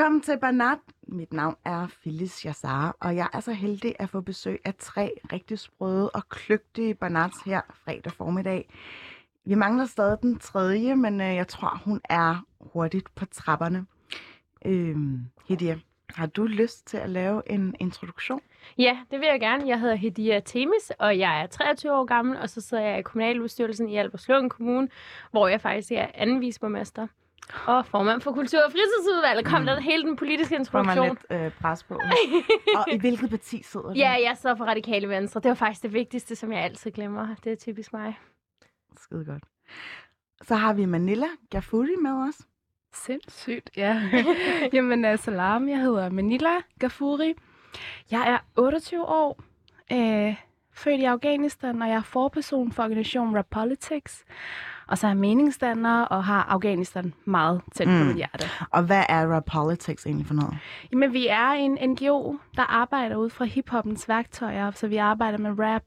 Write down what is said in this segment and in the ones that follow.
Velkommen til Banat. Mit navn er Phyllis Jassar, og jeg er så heldig at få besøg af tre rigtig sprøde og kløgtige Banats her fredag formiddag. Vi mangler stadig den tredje, men øh, jeg tror, hun er hurtigt på trapperne. Øhm, Hedia, har du lyst til at lave en introduktion? Ja, det vil jeg gerne. Jeg hedder Hedia Temis, og jeg er 23 år gammel, og så sidder jeg i kommunalbestyrelsen i Albertslund Kommune, hvor jeg faktisk er anden visborgmester og formand for Kultur- og Fritidsudvalget. Kom mm. der hele den politiske Får man introduktion. lidt øh, pres på. og i hvilket parti sidder du? Ja, jeg sidder for Radikale Venstre. Det var faktisk det vigtigste, som jeg altid glemmer. Det er typisk mig. Skide godt. Så har vi Manila Gafuri med os. Sindssygt, ja. Jamen, uh, salam, jeg hedder Manila Gafuri. Jeg er 28 år, øh, født i Afghanistan, og jeg er forperson for organisationen Rap Politics. Og så er meningsdanner og har Afghanistan meget tæt på Mm. mit hjerte. Og hvad er Rap Politics egentlig for noget? Jamen, vi er en NGO, der arbejder ud fra hiphoppens værktøjer. Så vi arbejder med rap,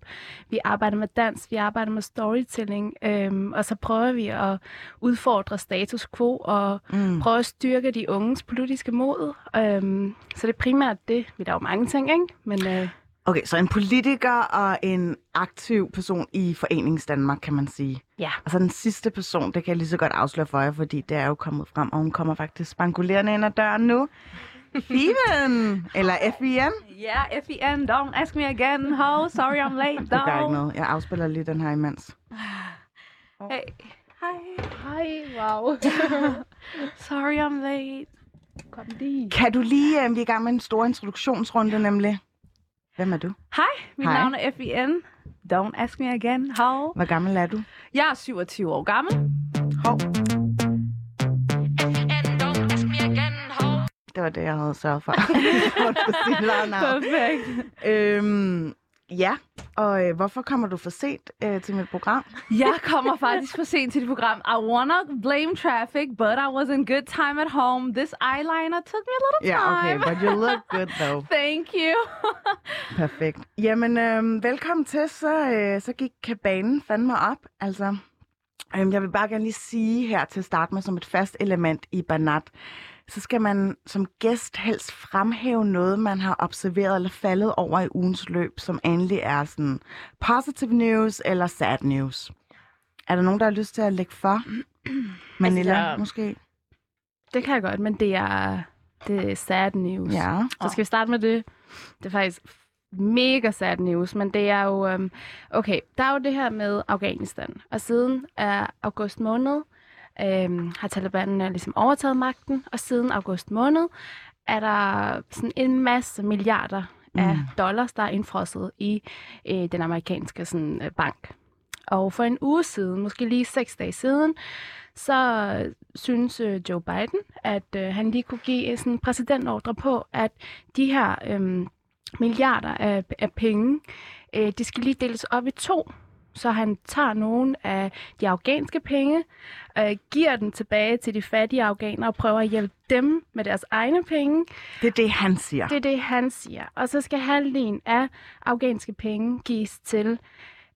vi arbejder med dans, vi arbejder med storytelling. Øhm, og så prøver vi at udfordre status quo og Mm. prøve at styrke de unges politiske mod. Øhm, så det er primært det. Vi der er jo mange ting, ikke? Men øh, Okay, så en politiker og en aktiv person i Forenings Danmark, kan man sige. ja. Og så den sidste person, det kan jeg lige så godt afsløre for jer, fordi det er jo kommet frem, og hun kommer faktisk spankulerende ind ad døren nu. Fiven! Eller F-I-N. Yeah, FEN, don't ask me again. Ho, sorry I'm late. Det gør ikke noget. Jeg afspiller lige den her imens. Hey, hi. Hej, wow. Sorry I'm late. Kom lige. Kan du lige, øh, vi er i gang med en stor introduktionsrunde nemlig. Hvem er du? Hej, mit Hej. navn er FEN. Don't ask me again. Ho. Hvor gammel er du? Jeg er 27 år gammel. Hov. Det var det, jeg havde sørget for. Perfekt. øhm, ja, og øh, hvorfor kommer du for sent øh, til mit program? Jeg kommer faktisk for sent til det program. I wanna blame traffic, but I was in good time at home. This eyeliner took me a little Ja, okay, time. but you look good though. Thank you. Perfekt. Jamen, øh, velkommen til. Så, øh, så gik kabanen fandme op. Altså, øh, jeg vil bare gerne lige sige her til at starte med som et fast element i Banat, så skal man som gæst helst fremhæve noget, man har observeret eller faldet over i ugens løb, som endelig er sådan positive news eller sad news. Er der nogen, der har lyst til at lægge for? Manila, jeg- måske? Det kan jeg godt, men det er, det er sad news. Ja. Så skal vi starte med det. Det er faktisk mega sad news, men det er jo... Um, okay, der er jo det her med Afghanistan. Og siden uh, august måned um, har Taliban uh, ligesom overtaget magten, og siden august måned er der sådan en masse milliarder af Mm. dollars, der er indfrosset i uh, den amerikanske sådan, uh, bank. Og for en uge siden, måske lige seks dage siden, så synes øh, Joe Biden, at øh, han lige kunne give øh, sådan en præsidentordre på, at de her øh, milliarder af, af penge, øh, de skal lige deles op i to. Så han tager nogle af de afghanske penge, øh, giver dem tilbage til de fattige afghanere og prøver at hjælpe dem med deres egne penge. Det er det, han siger. Det er det, han siger. Og så skal halvdelen af afghanske penge gives til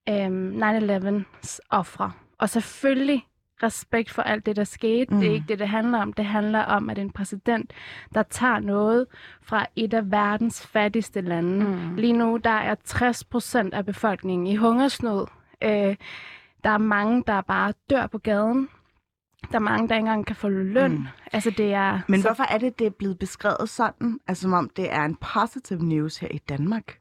øhm, 9-11's ofre. Og selvfølgelig respekt for alt det, der skete. Mm. Det er Mm. ikke det, det handler om. Det handler om, at en præsident, der tager noget fra et af verdens fattigste lande. Mm. Lige nu, der er 60 procent af befolkningen i hungersnød. Øh, der er mange, der bare dør på gaden. Der er mange, der ikke engang kan få løn. Mm. Altså, det er... Men så hvorfor er det, det er blevet beskrevet sådan, altså som om det er en positive news her i Danmark?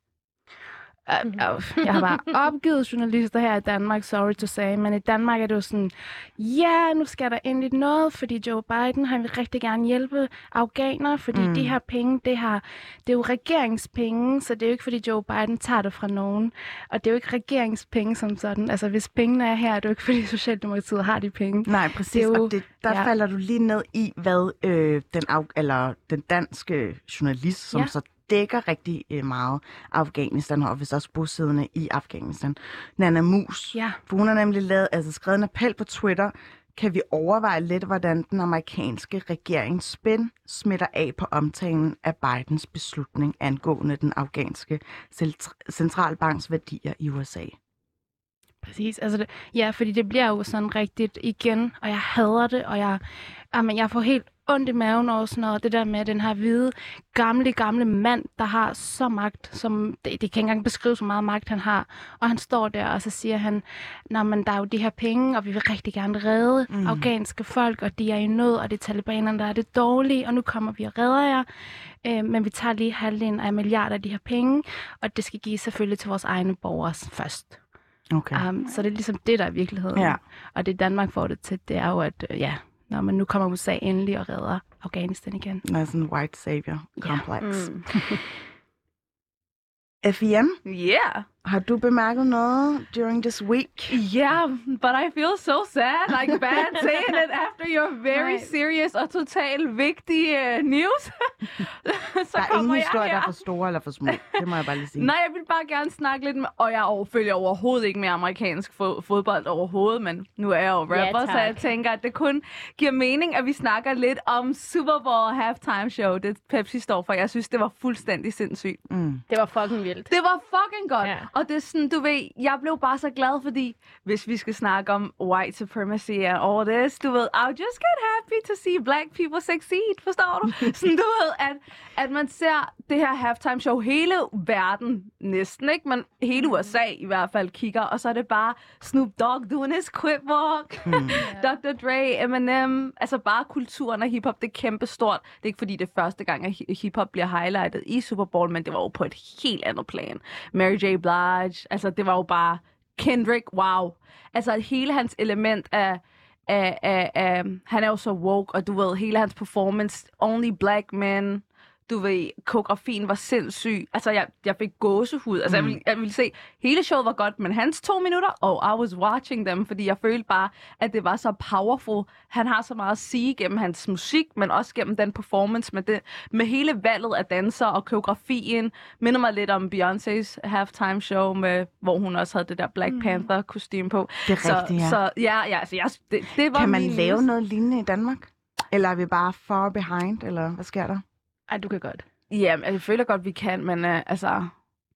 Øh, øh, jeg har bare opgivet journalister her i Danmark, sorry to say, men i Danmark er det jo sådan, ja, nu skal der endelig noget, fordi Joe Biden, han vil rigtig gerne hjælpe afghanere, fordi Mm. de her penge, det, har, det er jo regeringspenge, så det er jo ikke, fordi Joe Biden tager det fra nogen, og det er jo ikke regeringspenge som sådan. Altså, hvis pengene er her, er det jo ikke, fordi Socialdemokratiet har de penge. Nej, præcis. Det er jo- og det, der ja. falder du lige ned i, hvad øh, den, af, eller den danske journalist, som. Ja. så dækker rigtig øh, meget Afghanistan, og hvis også bosiddende i Afghanistan. Nana Mus, Ja. for hun har nemlig lavet, altså skrevet en appel på Twitter, kan vi overveje lidt, hvordan den amerikanske regerings spin smitter af på omtalen af Bidens beslutning angående den afghanske cent- centralbanks værdier i USA. Præcis, altså det, ja, fordi det bliver jo sådan rigtigt igen, og jeg hader det, og jeg, jamen, jeg får helt ondt i maven over sådan noget. Det der med den her hvide, gamle, gamle mand, der har så magt, som det, det kan ikke engang beskrive, så meget magt han har. Og han står der, og så siger han, Nå, men der er jo de her penge, og vi vil rigtig gerne redde mm. afghanske folk, og de er i nød, og det er talibanerne, der er det dårlige, og nu kommer vi og redder jer. Øh, men vi tager lige halvdelen af milliarder af de her penge, og det skal gives selvfølgelig til vores egne borgere først. Okay. Um, så det er ligesom det, der er virkeligheden. Ja. Og det Danmark får det til, det er jo, at øh, ja, når man nu kommer USA endelig og redder Afghanistan igen. Der er sådan en white savior complex. Mm. FIM, Yeah. Har du bemærket noget during this week? Yeah, but I feel so sad, like bad saying it after your very Nej. serious og totalt vigtige uh, news. så Der er ingen historier, der er for store eller for små. Det må jeg bare lige sige. Nej, jeg vil bare gerne snakke lidt med, og jeg overfølger overhovedet ikke med amerikansk fo- fodbold overhovedet, men nu er jeg jo Ja, rapper, så jeg tænker, at det kun giver mening, at vi snakker lidt om Super Bowl halftime show, det Pepsi står for. Jeg synes, det var fuldstændig sindssygt. Mm. Det var fucking vildt. Det var fucking godt. Ja. Og det er sådan, du ved, jeg blev bare så glad, fordi hvis vi skal snakke om white supremacy and all this, du ved, I'll just get happy to see black people succeed, forstår du? sådan, du ved, at, at man ser det her halftime show, hele verden næsten, ikke? Men hele USA i hvert fald kigger, og så er det bare Snoop Dogg doing his quip walk, Mm. Dr. Dre, Eminem, altså bare kulturen af hiphop, det er kæmpe stort. Det er ikke fordi, det er første gang, at hi- hiphop bliver highlightet i Super Bowl, men det var jo på et helt andet plan. Mary J. Blige, altså det var jo bare Kendrick, wow. Altså hele hans element af, af, af, af han er jo så woke, og du ved, hele hans performance, only black men, du ved, koreografien var sindssyg. Altså, jeg, jeg fik gåsehud. Altså, mm. jeg, ville, jeg ville se, hele showet var godt, men hans to minutter, oh, I was watching them, fordi jeg følte bare, at det var så powerful. Han har så meget at sige gennem hans musik, men også gennem den performance med, det, med hele valget af danser og koreografien. Minder mig lidt om Beyoncé's halftime show, med, hvor hun også havde det der Black Panther kostume på. Det er Så, rigtigt, ja. så ja, ja altså, jeg, det, det var Kan man lave noget lignende i Danmark? Eller er vi bare far behind, eller hvad sker der? Ej, du kan godt. Ja, jeg føler godt, vi kan, men uh, altså...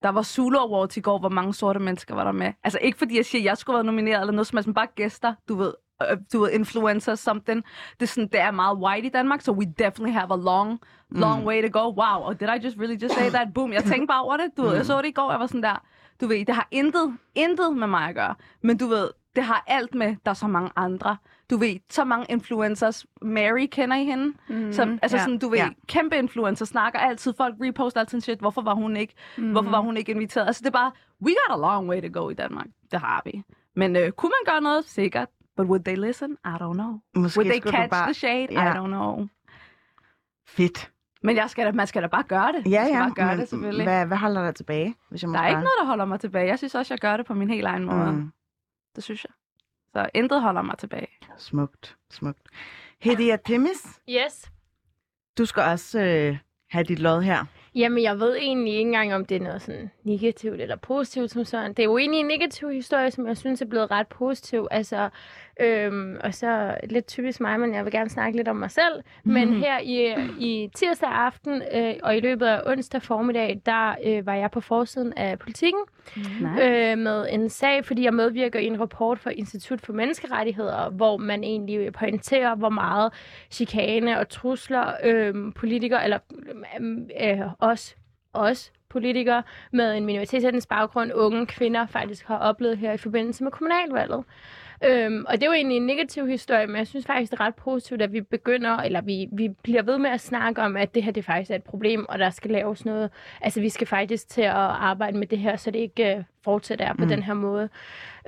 Der var Zulu Awards i går, hvor mange sorte mennesker var der med. Altså ikke fordi jeg siger, at jeg skulle være nomineret eller noget som helst, men bare gæster, du ved, øh, du ved, influencers, something. Det er, sådan, det er meget white i Danmark, so we definitely have a long, long Mm. way to go. Wow, og did I just really just say that? Boom, jeg tænkte bare over det, du ved, jeg så det i går, jeg var sådan der, du ved, det har intet, intet med mig at gøre, men du ved, det har alt med, der er så mange andre. Du ved, så mange influencers. Mary, kender I hende? Mm, som, altså ja, sådan, du ved, ja. kæmpe influencer, snakker altid, folk reposter altid shit, hvorfor var hun ikke, mm. hvorfor var hun ikke inviteret? Altså det er bare, we got a long way to go i Danmark. Det har vi. Men øh, kunne man gøre noget? Sikkert. But would they listen? I don't know. Måske Would they catch bare... the shade? Ja. I don't know. Fedt. Men jeg skal da, man skal da bare gøre det. Ja, ja. bare gøre men det, selvfølgelig. Hvad, hvad holder dig tilbage, hvis jeg må Der er ikke spørge? noget, der holder mig tilbage. Jeg synes også, jeg gør det på min helt egen måde. Mm. Det synes jeg. Så intet holder mig tilbage. Smukt, smukt. Hedia Timis, Yes. du skal også øh, have dit lod her. Jamen, jeg ved egentlig ikke engang, om det er noget sådan negativt eller positivt som sådan. Det er jo egentlig en negativ historie, som jeg synes er blevet ret positiv. Altså, øhm, og så lidt typisk mig, men jeg vil gerne snakke lidt om mig selv. Men her i, i tirsdag aften øh, og i løbet af onsdag formiddag, der øh, var jeg på forsiden af politikken øh, med en sag, fordi jeg medvirker i en rapport fra Institut for Menneskerettigheder, hvor man egentlig pointerer, hvor meget chikane og trusler øh, politikere, eller øh, os, os politikere med en minoritetsetnisk baggrund, unge kvinder faktisk har oplevet her i forbindelse med kommunalvalget. Øhm, og det er jo egentlig en negativ historie, men jeg synes faktisk, det er ret positivt, at vi begynder, eller vi, vi bliver ved med at snakke om, at det her det faktisk er et problem, og der skal laves noget. Altså, vi skal faktisk til at arbejde med det her, så det ikke øh, øh, fortsætter på Mm. den her måde.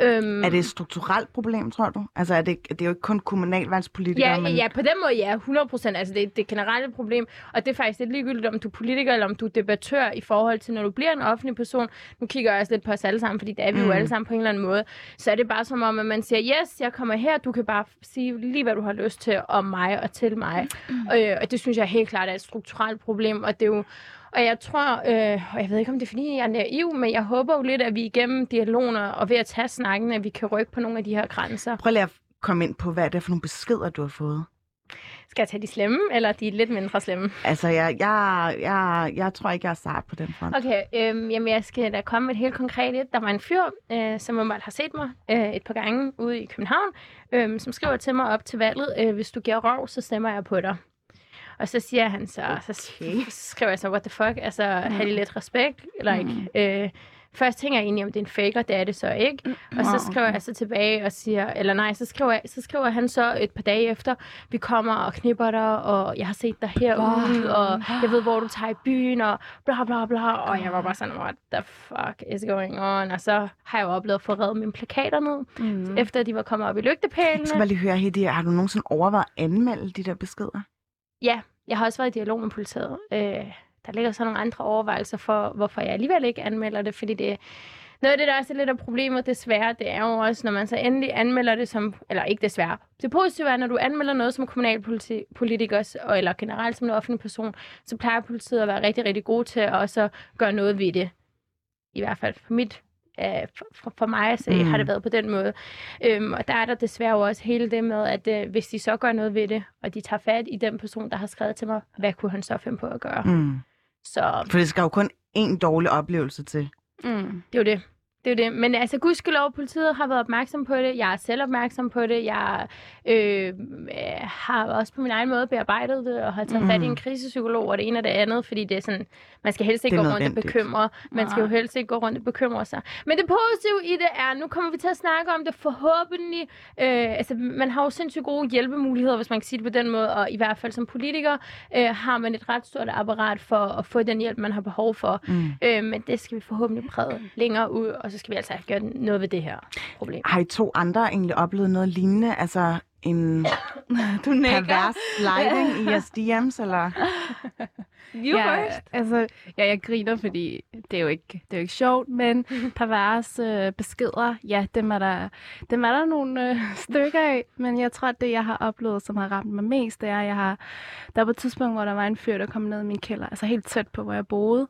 Øhm, Er det et strukturelt problem, tror du? Altså, er det, det er jo ikke kun kommunalvalgspolitikere, Ja, men... ja, på den måde ja, 100 procent. Altså, det, det er generelt et problem, og det er faktisk lidt ligegyldigt, om du er politiker eller om du er debattør i forhold til, når du bliver en offentlig person. Nu kigger jeg også lidt på os alle sammen, fordi det er vi mm. jo alle sammen på en eller anden måde. Så er det bare som om, at man siger, yes, jeg kommer her, du kan bare sige lige, hvad du har lyst til om mig og til mig. Mm. Øh, og det synes jeg helt klart er et strukturelt problem, og det er jo og jeg tror, øh, og jeg ved ikke, om det er, fordi jeg er naiv, men jeg håber jo lidt, at vi igennem dialogen og ved at tage snakken, at vi kan rykke på nogle af de her grænser. Prøv lige at komme ind på, hvad det er for nogle beskeder, du har fået. Skal jeg tage de slemme, eller de lidt mindre slemme? Altså, jeg, jeg, jeg, jeg tror ikke, jeg er sart på den front. Okay, øhm, jamen jeg skal da komme med et helt konkret et. Der var en fyr, øh, som åbenbart har set mig øh, et par gange ude i København, øh, som skriver til mig op til valget, øh, hvis du giver røv, så stemmer jeg på dig. Og så siger han så, så Okay. skriver jeg så, what the fuck, altså, mm. have lidt respekt, like, mm. øh, Først tænker jeg egentlig, om det er en fake, og det er det så ikke. Og så skriver jeg så tilbage og siger, eller nej, så skriver, jeg, så skriver han så et par dage efter, vi kommer og knipper dig, og jeg har set dig herude, og jeg ved, hvor du tager i byen, og bla bla bla. Og jeg var bare sådan, what the fuck is going on? Og så har jeg jo oplevet at få reddet mine plakater ned, mm. efter de var kommet op i lygtepælene. Jeg skal bare lige høre, Hedi, har du nogensinde overvejet at anmelde de der beskeder? Ja, jeg har også været i dialog med politiet. Øh, der ligger så nogle andre overvejelser for, hvorfor jeg alligevel ikke anmelder det, fordi det noget af det, der også er lidt af problemet, desværre, det er jo også, når man så endelig anmelder det som, eller ikke desværre, det positive er, når du anmelder noget som kommunalpolitiker, eller generelt som en offentlig person, så plejer politiet at være rigtig, rigtig gode til at også gøre noget ved det. I hvert fald for mit øh, for, for mig at se, mm. har det været på den måde. Øhm, og der er der desværre også hele det med, at øh, hvis de så gør noget ved det, og de tager fat i den person, der har skrevet til mig, hvad kunne han så finde på at gøre? Mm. Så For det skal jo kun en dårlig oplevelse til. Mm. Det er jo det. Det er det. Men altså, gudskelov, politiet har været opmærksom på det. Jeg er selv opmærksom på det. Jeg øh, har også på min egen måde bearbejdet det, og har taget mm. fat i en krisepsykolog og det ene og det andet, fordi det er sådan, man skal helst ikke gå rundt og bekymre. Man skal jo helst ikke gå rundt og bekymre sig. Men det positive i det er, nu kommer vi til at snakke om det forhåbentlig. Øh, altså, man har jo sindssygt gode hjælpemuligheder, hvis man kan sige det på den måde, og i hvert fald som politiker øh, har man et ret stort apparat for at få den hjælp, man har behov for. Mm. Øh, men det skal vi forhåbentlig prøve længere ud, og så skal vi altså gøre noget ved det her problem. Har I to andre egentlig oplevet noget lignende? Altså en Du nikker. pervers sliding i jeres DM's, eller? You ja, first. altså, ja, jeg griner, fordi det er jo ikke, det er jo ikke sjovt, men perverse øh, beskeder, ja, dem er der, dem er der nogle øh, stykker af, men jeg tror, at det, jeg har oplevet, som har ramt mig mest, det er, at jeg har, der var på et tidspunkt, hvor der var en fyr, der kom ned i min kælder, altså helt tæt på, hvor jeg boede,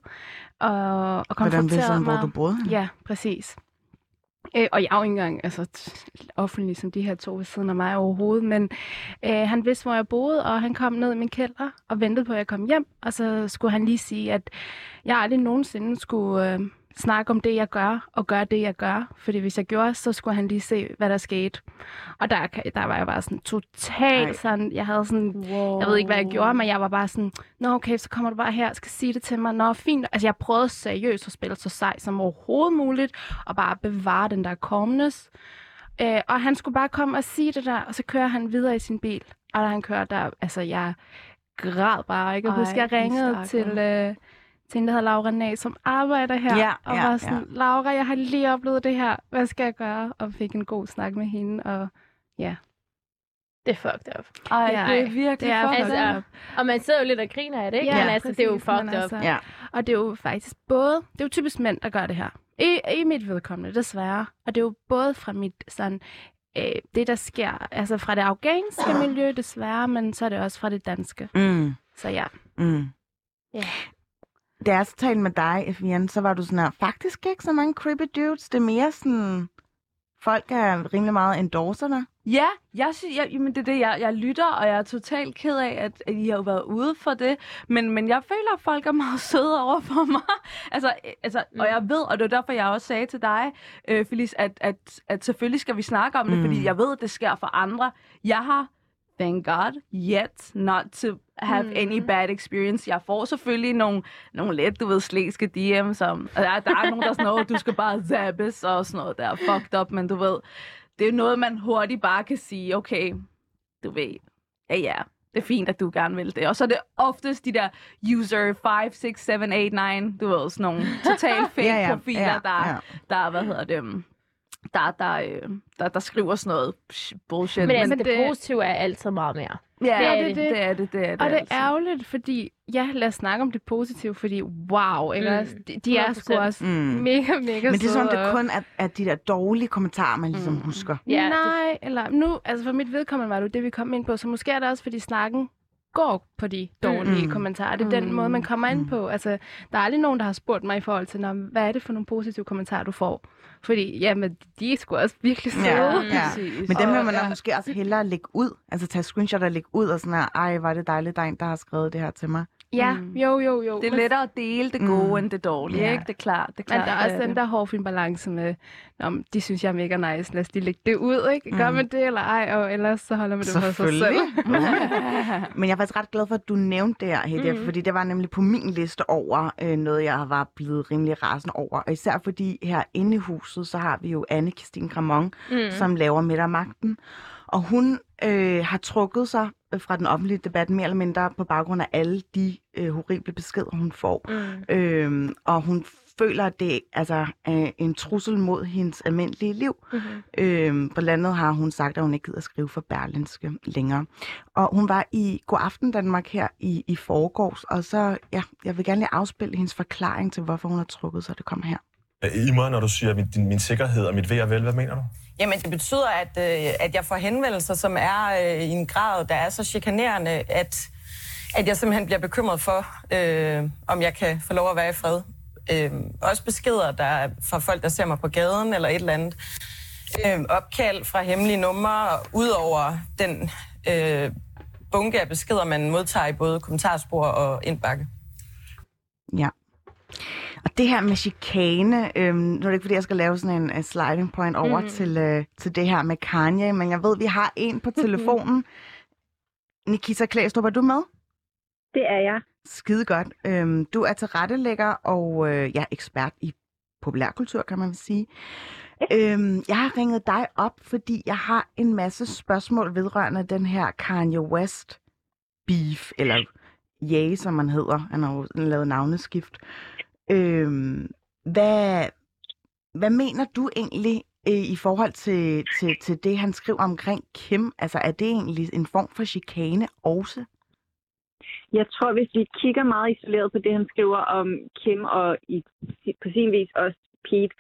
og, og Hvordan vidste konfronterede han, mig. hvor du boede? Ja, præcis. Øh, og jeg er jo ikke engang altså, offentlig som de her to ved siden af mig overhovedet, men øh, han vidste, hvor jeg boede, og han kom ned i min kælder og ventede på, at jeg kom hjem. Og så skulle han lige sige, at jeg aldrig nogensinde skulle øh, snakke om det, jeg gør, og gøre det, jeg gør. Fordi hvis jeg gjorde, så skulle han lige se, hvad der skete. Og der, der var jeg bare sådan totalt sådan, jeg havde sådan, Wow. jeg ved ikke, hvad jeg gjorde, men jeg var bare sådan, nå okay, så kommer du bare her og skal sige det til mig. Nå, fint. Altså, jeg prøvede seriøst at spille så sej som overhovedet muligt, og bare bevare den der calmness. Øh, og han skulle bare komme og sige det der, og så kører han videre i sin bil. Og da han kører der, altså jeg græd bare. Jeg kan Ej, huske, jeg ringede til, øh, til en, der hedder Laura Næ, som arbejder her. Ja, og ja, var sådan, Laura, jeg har lige oplevet det her. Hvad skal jeg gøre? Og fik en god snak med hende. Og Det er fucked up. Ej, Ja, det er virkelig det er fucked Altså, up. Og man sidder jo lidt og griner af det, ikke? Ja, men altså, det er jo præcis, fucked up. altså- Ja. Og det er jo faktisk både, det er jo typisk mænd, der gør det her. I, i mit vedkommende, desværre. Og det er jo både fra mit sådan, øh, det, der sker, altså fra det afghanske miljø, desværre, men så er det også fra det danske. Mm. Så ja. Mm. Ja. Da jeg så talte med dig, Efian, så var du sådan her, faktisk ikke så mange creepy dudes. Det er mere sådan, folk er rimelig meget endorser dig. Ja, jeg synes, jeg, jamen det er det, jeg, jeg lytter, og jeg er totalt ked af, at, at I har været ude for det. Men, men jeg føler, at folk er meget søde over for mig. altså, øh, altså, mm. Og jeg ved, og det var derfor, jeg også sagde til dig, øh, Felice, at, at, at selvfølgelig skal vi snakke om det, Mm. fordi jeg ved, at det sker for andre. Jeg har, thank God, yet not to have Mm. any bad experience. Jeg får selvfølgelig nogle, nogle lidt, du ved, slæske DM, som, og der, der er nogen, der er sådan noget, du skal bare zappes og sådan noget, der er fucked up, men du ved, det er noget, man hurtigt bare kan sige, okay, du ved, ja ja, det er fint, at du gerne vil det. Og så er det oftest de der user 5, 6, 7, 8, 9, du ved, sådan nogle totalt fake Ja, ja, profiler, ja, der, ja. der, hvad hedder det, der, der, øh, der, der skriver sådan noget bullshit. Men, altså, Men det, det- positive er altid meget mere. ja, det er det, det. det, det er det, det er det. Og det altså. er ærgerligt, fordi, ja, lad os snakke om det positive, fordi wow, ikke? Mm. De, de er sgu 100%. også Mm. mega, mega Men det er søde det kun er, er de der dårlige kommentarer, man ligesom Mm. husker. Ja, det- Nej, eller nu, altså for mit vedkommende var det jo det, vi kom ind på, så måske er det også, fordi snakken går på de dårlige Mm. mm. kommentarer. Det er den måde, man kommer ind Mm. på. Altså, der er aldrig nogen, der har spurgt mig i forhold til, "Nå, hvad er det for nogle positive kommentarer, du får? Fordi, jamen, de er sgu også virkelig søde. Ja, Ja. Præcis. Men dem vil Og- man da ja. måske også hellere lægge ud. Altså tage screenshot og lægge ud og sådan her, ej, var det dejligt, der er en, der har skrevet det her til mig. Ja, Mm. jo, jo, jo. Det er Men- lettere at dele det gode Mm. end det dårlige, Ja. ikke? Det er klart. Det er Men klart der er også den der hårfin balance med, om de synes, jeg er mega nice, lad os lige lægge det ud, ikke? Gør Mm. man det eller ej, og ellers så holder man det for sig selv. Men jeg er faktisk ret glad for, at du nævnte det her, Hedia, Mhm. fordi det var nemlig på min liste over øh, noget, jeg var blevet rimelig rasende over. Og især fordi her inde i huset, så har vi jo anne Christine Gramont, Mm. mm. som laver midtermagten. Og hun øh, har trukket sig øh, fra den offentlige debat mere eller mindre på baggrund af alle de øh, horrible beskeder, hun får. Mm. Øhm, og hun føler, at det altså, er en trussel mod hendes almindelige liv. Mm-hmm. Øhm, blandt andet har hun sagt, at hun ikke gider skrive for Berlinske længere. Og hun var i God Aften Danmark her i, i forgårs, og så, ja, jeg vil gerne lige afspille hendes forklaring til, hvorfor hun har trukket sig. Det kommer her. I mig, når du siger min, din, min sikkerhed og mit ved og vel, hvad mener du? Jamen, det betyder, at, øh, at jeg får henvendelser, som er øh, i en grad, der er så chikanerende, at, at jeg simpelthen bliver bekymret for, øh, om jeg kan få lov at være i fred. Øh, også beskeder der er fra folk, der ser mig på gaden eller et eller andet. Øh, opkald fra hemmelige numre, ud over den øh, bunke af beskeder, man modtager i både kommentarspor og indbakke. Ja. Og det her med chikane, øhm, nu er det ikke, fordi jeg skal lave sådan en uh, sliding point over mm. til, uh, til det her med Kanye, men jeg ved, vi har en på telefonen. Nikita Klæstrup, er du med? Det er jeg. Skide godt. Øhm, du er tilrettelægger og øh, ja, ekspert i populærkultur, kan man sige. Øhm, jeg har ringet dig op, fordi jeg har en masse spørgsmål vedrørende den her Kanye West beef, eller Ye, som man hedder. Han har jo lavet navneskift. Øhm, hvad, hvad mener du egentlig øh, i forhold til, til, til det, han skriver omkring Kim? Altså, er det egentlig en form for chikane også? Jeg tror, hvis vi kigger meget isoleret på det, han skriver om Kim og i, på sin vis også Pete,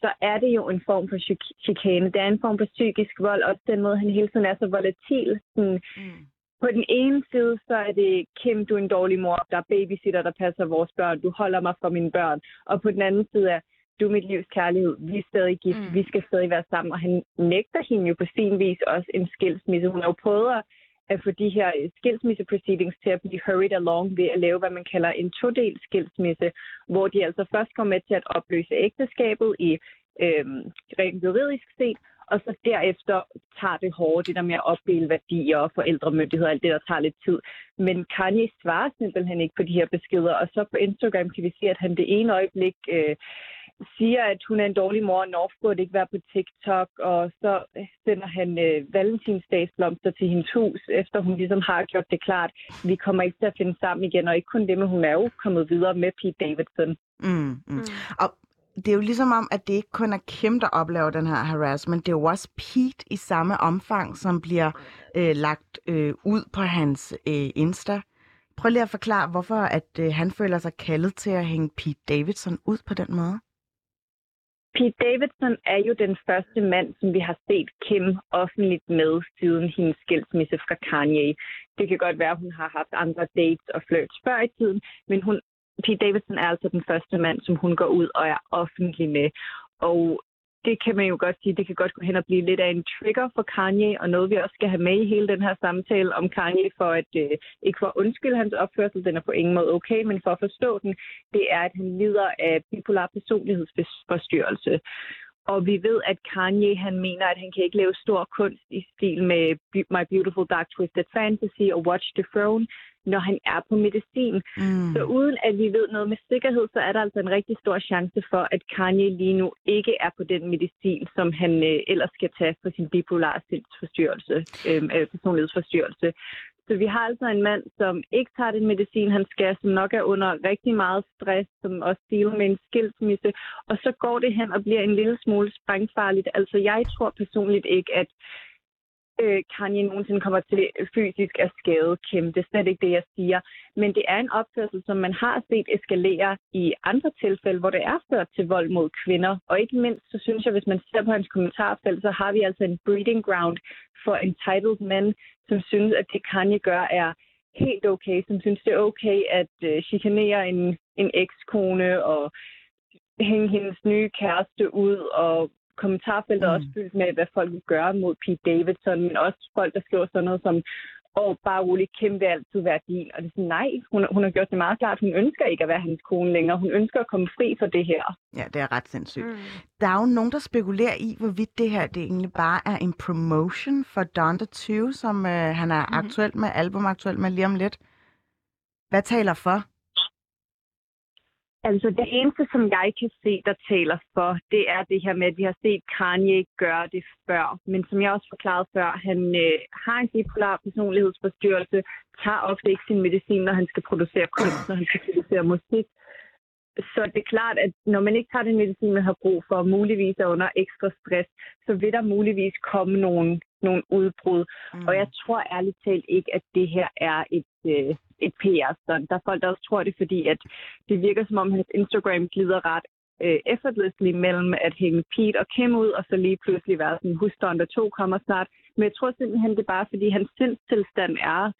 så er det jo en form for chik- chikane. Det er en form for psykisk vold, også den måde, han hele tiden er så volatil. Sådan, Mm. På den ene side, så er det Kim, du er en dårlig mor, der er babysitter, der passer vores børn, du holder mig fra mine børn. Og på den anden side er, du er mit livs kærlighed, vi er stadig gift, Mm. vi skal stadig være sammen. Og han nægter hende jo på sin vis også en skilsmisse. Hun har jo prøvet at at få de her øh, skilsmisse-proceedings til at blive hurried along ved at lave, hvad man kalder en todel skilsmisse, hvor de altså først går med til at opløse ægteskabet i øhm, rent juridisk set, og så derefter tager det hårde, det der med at opdele værdier og forældremyndighed og alt det, der tager lidt tid. Men Kanye svarer simpelthen ikke på de her beskeder, og så på Instagram kan vi se, at han det ene øjeblik øh, siger, at hun er en dårlig mor, og North burde ikke være på TikTok, og så sender han øh, valentinsdagsblomster til hendes hus, efter hun ligesom har gjort det klart, vi kommer ikke til at finde sammen igen, og ikke kun det, men hun er jo kommet videre med Pete Davidson. Mm, mm. Mm. Og det er jo ligesom om, at det ikke kun er Kim, der oplever den her harassment. Det er jo også Pete i samme omfang, som bliver øh, lagt øh, ud på hans øh, Insta. Prøv lige at forklare, hvorfor at øh, han føler sig kaldet til at hænge Pete Davidson ud på den måde. Pete Davidson er jo den første mand, som vi har set Kim offentligt med siden hendes skilsmisse fra Kanye. Det kan godt være, at hun har haft andre dates og flirts før i tiden, men hun, Pete Davidson er altså den første mand, som hun går ud og er offentlig med. Og det kan man jo godt sige, det kan godt gå hen og blive lidt af en trigger for Kanye, og noget vi også skal have med i hele den her samtale om Kanye, for at øh, ikke for at undskylde hans opførsel, den er på ingen måde okay, men for at forstå den, det er, at han lider af bipolar personlighedsforstyrrelse. Og vi ved, at Kanye han mener, at han kan ikke lave stor kunst i stil med My Beautiful Dark Twisted Fantasy og Watch the Throne, når han er på medicin. Mm. Så uden at vi ved noget med sikkerhed, så er der altså en rigtig stor chance for, at Kanye lige nu ikke er på den medicin, som han øh, ellers skal tage for sin bipolare sindsforstyrrelse, øh, øh, personlighedsforstyrrelse. Så vi har altså en mand, som ikke tager den medicin, han skal, som nok er under rigtig meget stress, som også dealer med en skilsmisse, og så går det hen og bliver en lille smule sprængfarligt. Altså jeg tror personligt ikke, at øh, Kanye nogensinde kommer til fysisk at skade Kim. Det er slet ikke det, jeg siger. Men det er en opførsel, som man har set eskalere i andre tilfælde, hvor det er ført til vold mod kvinder. Og ikke mindst, så synes jeg, hvis man ser på hans kommentarfelt, så har vi altså en breeding ground for entitled men, som synes, at det Kanye gør er helt okay, som synes, det er okay at øh, chikanere en, en ekskone og hænge hendes nye kæreste ud og kommentarfeltet er Mm. også fyldt med, hvad folk vil gøre mod Pete Davidson, men også folk, der skriver sådan noget som, og bare roligt, Kim vil altid være din. Og det er sådan, nej, hun, hun har gjort det meget klart, hun ønsker ikke at være hans kone længere. Hun ønsker at komme fri for det her. Ja, det er ret sindssygt. Mm. Der er jo nogen, der spekulerer i, hvorvidt det her det egentlig bare er en promotion for Donda 20, som øh, han er mm. aktuel med, album aktuel med lige om lidt. Hvad taler for? Altså det eneste, som jeg kan se, der taler for, det er det her med, at vi har set Kanye gøre det før. Men som jeg også forklarede før, han øh, har en bipolar personlighedsforstyrrelse, tager ofte ikke sin medicin, når han skal producere kunst, når han skal producere musik. Så det er klart, at når man ikke tager den medicin, man har brug for, muligvis er under ekstra stress, så vil der muligvis komme nogle, nogle udbrud. Mm. Og jeg tror ærligt talt ikke, at det her er et, øh, et PR-stunt. Der er folk, der også tror det, fordi at det virker som om, hans Instagram glider ret øh, effortlessly mellem at hænge Pete og Kim ud, og så lige pludselig være sådan, husk der 2 kommer snart. Men jeg tror simpelthen, det er bare, fordi hans sindstilstand er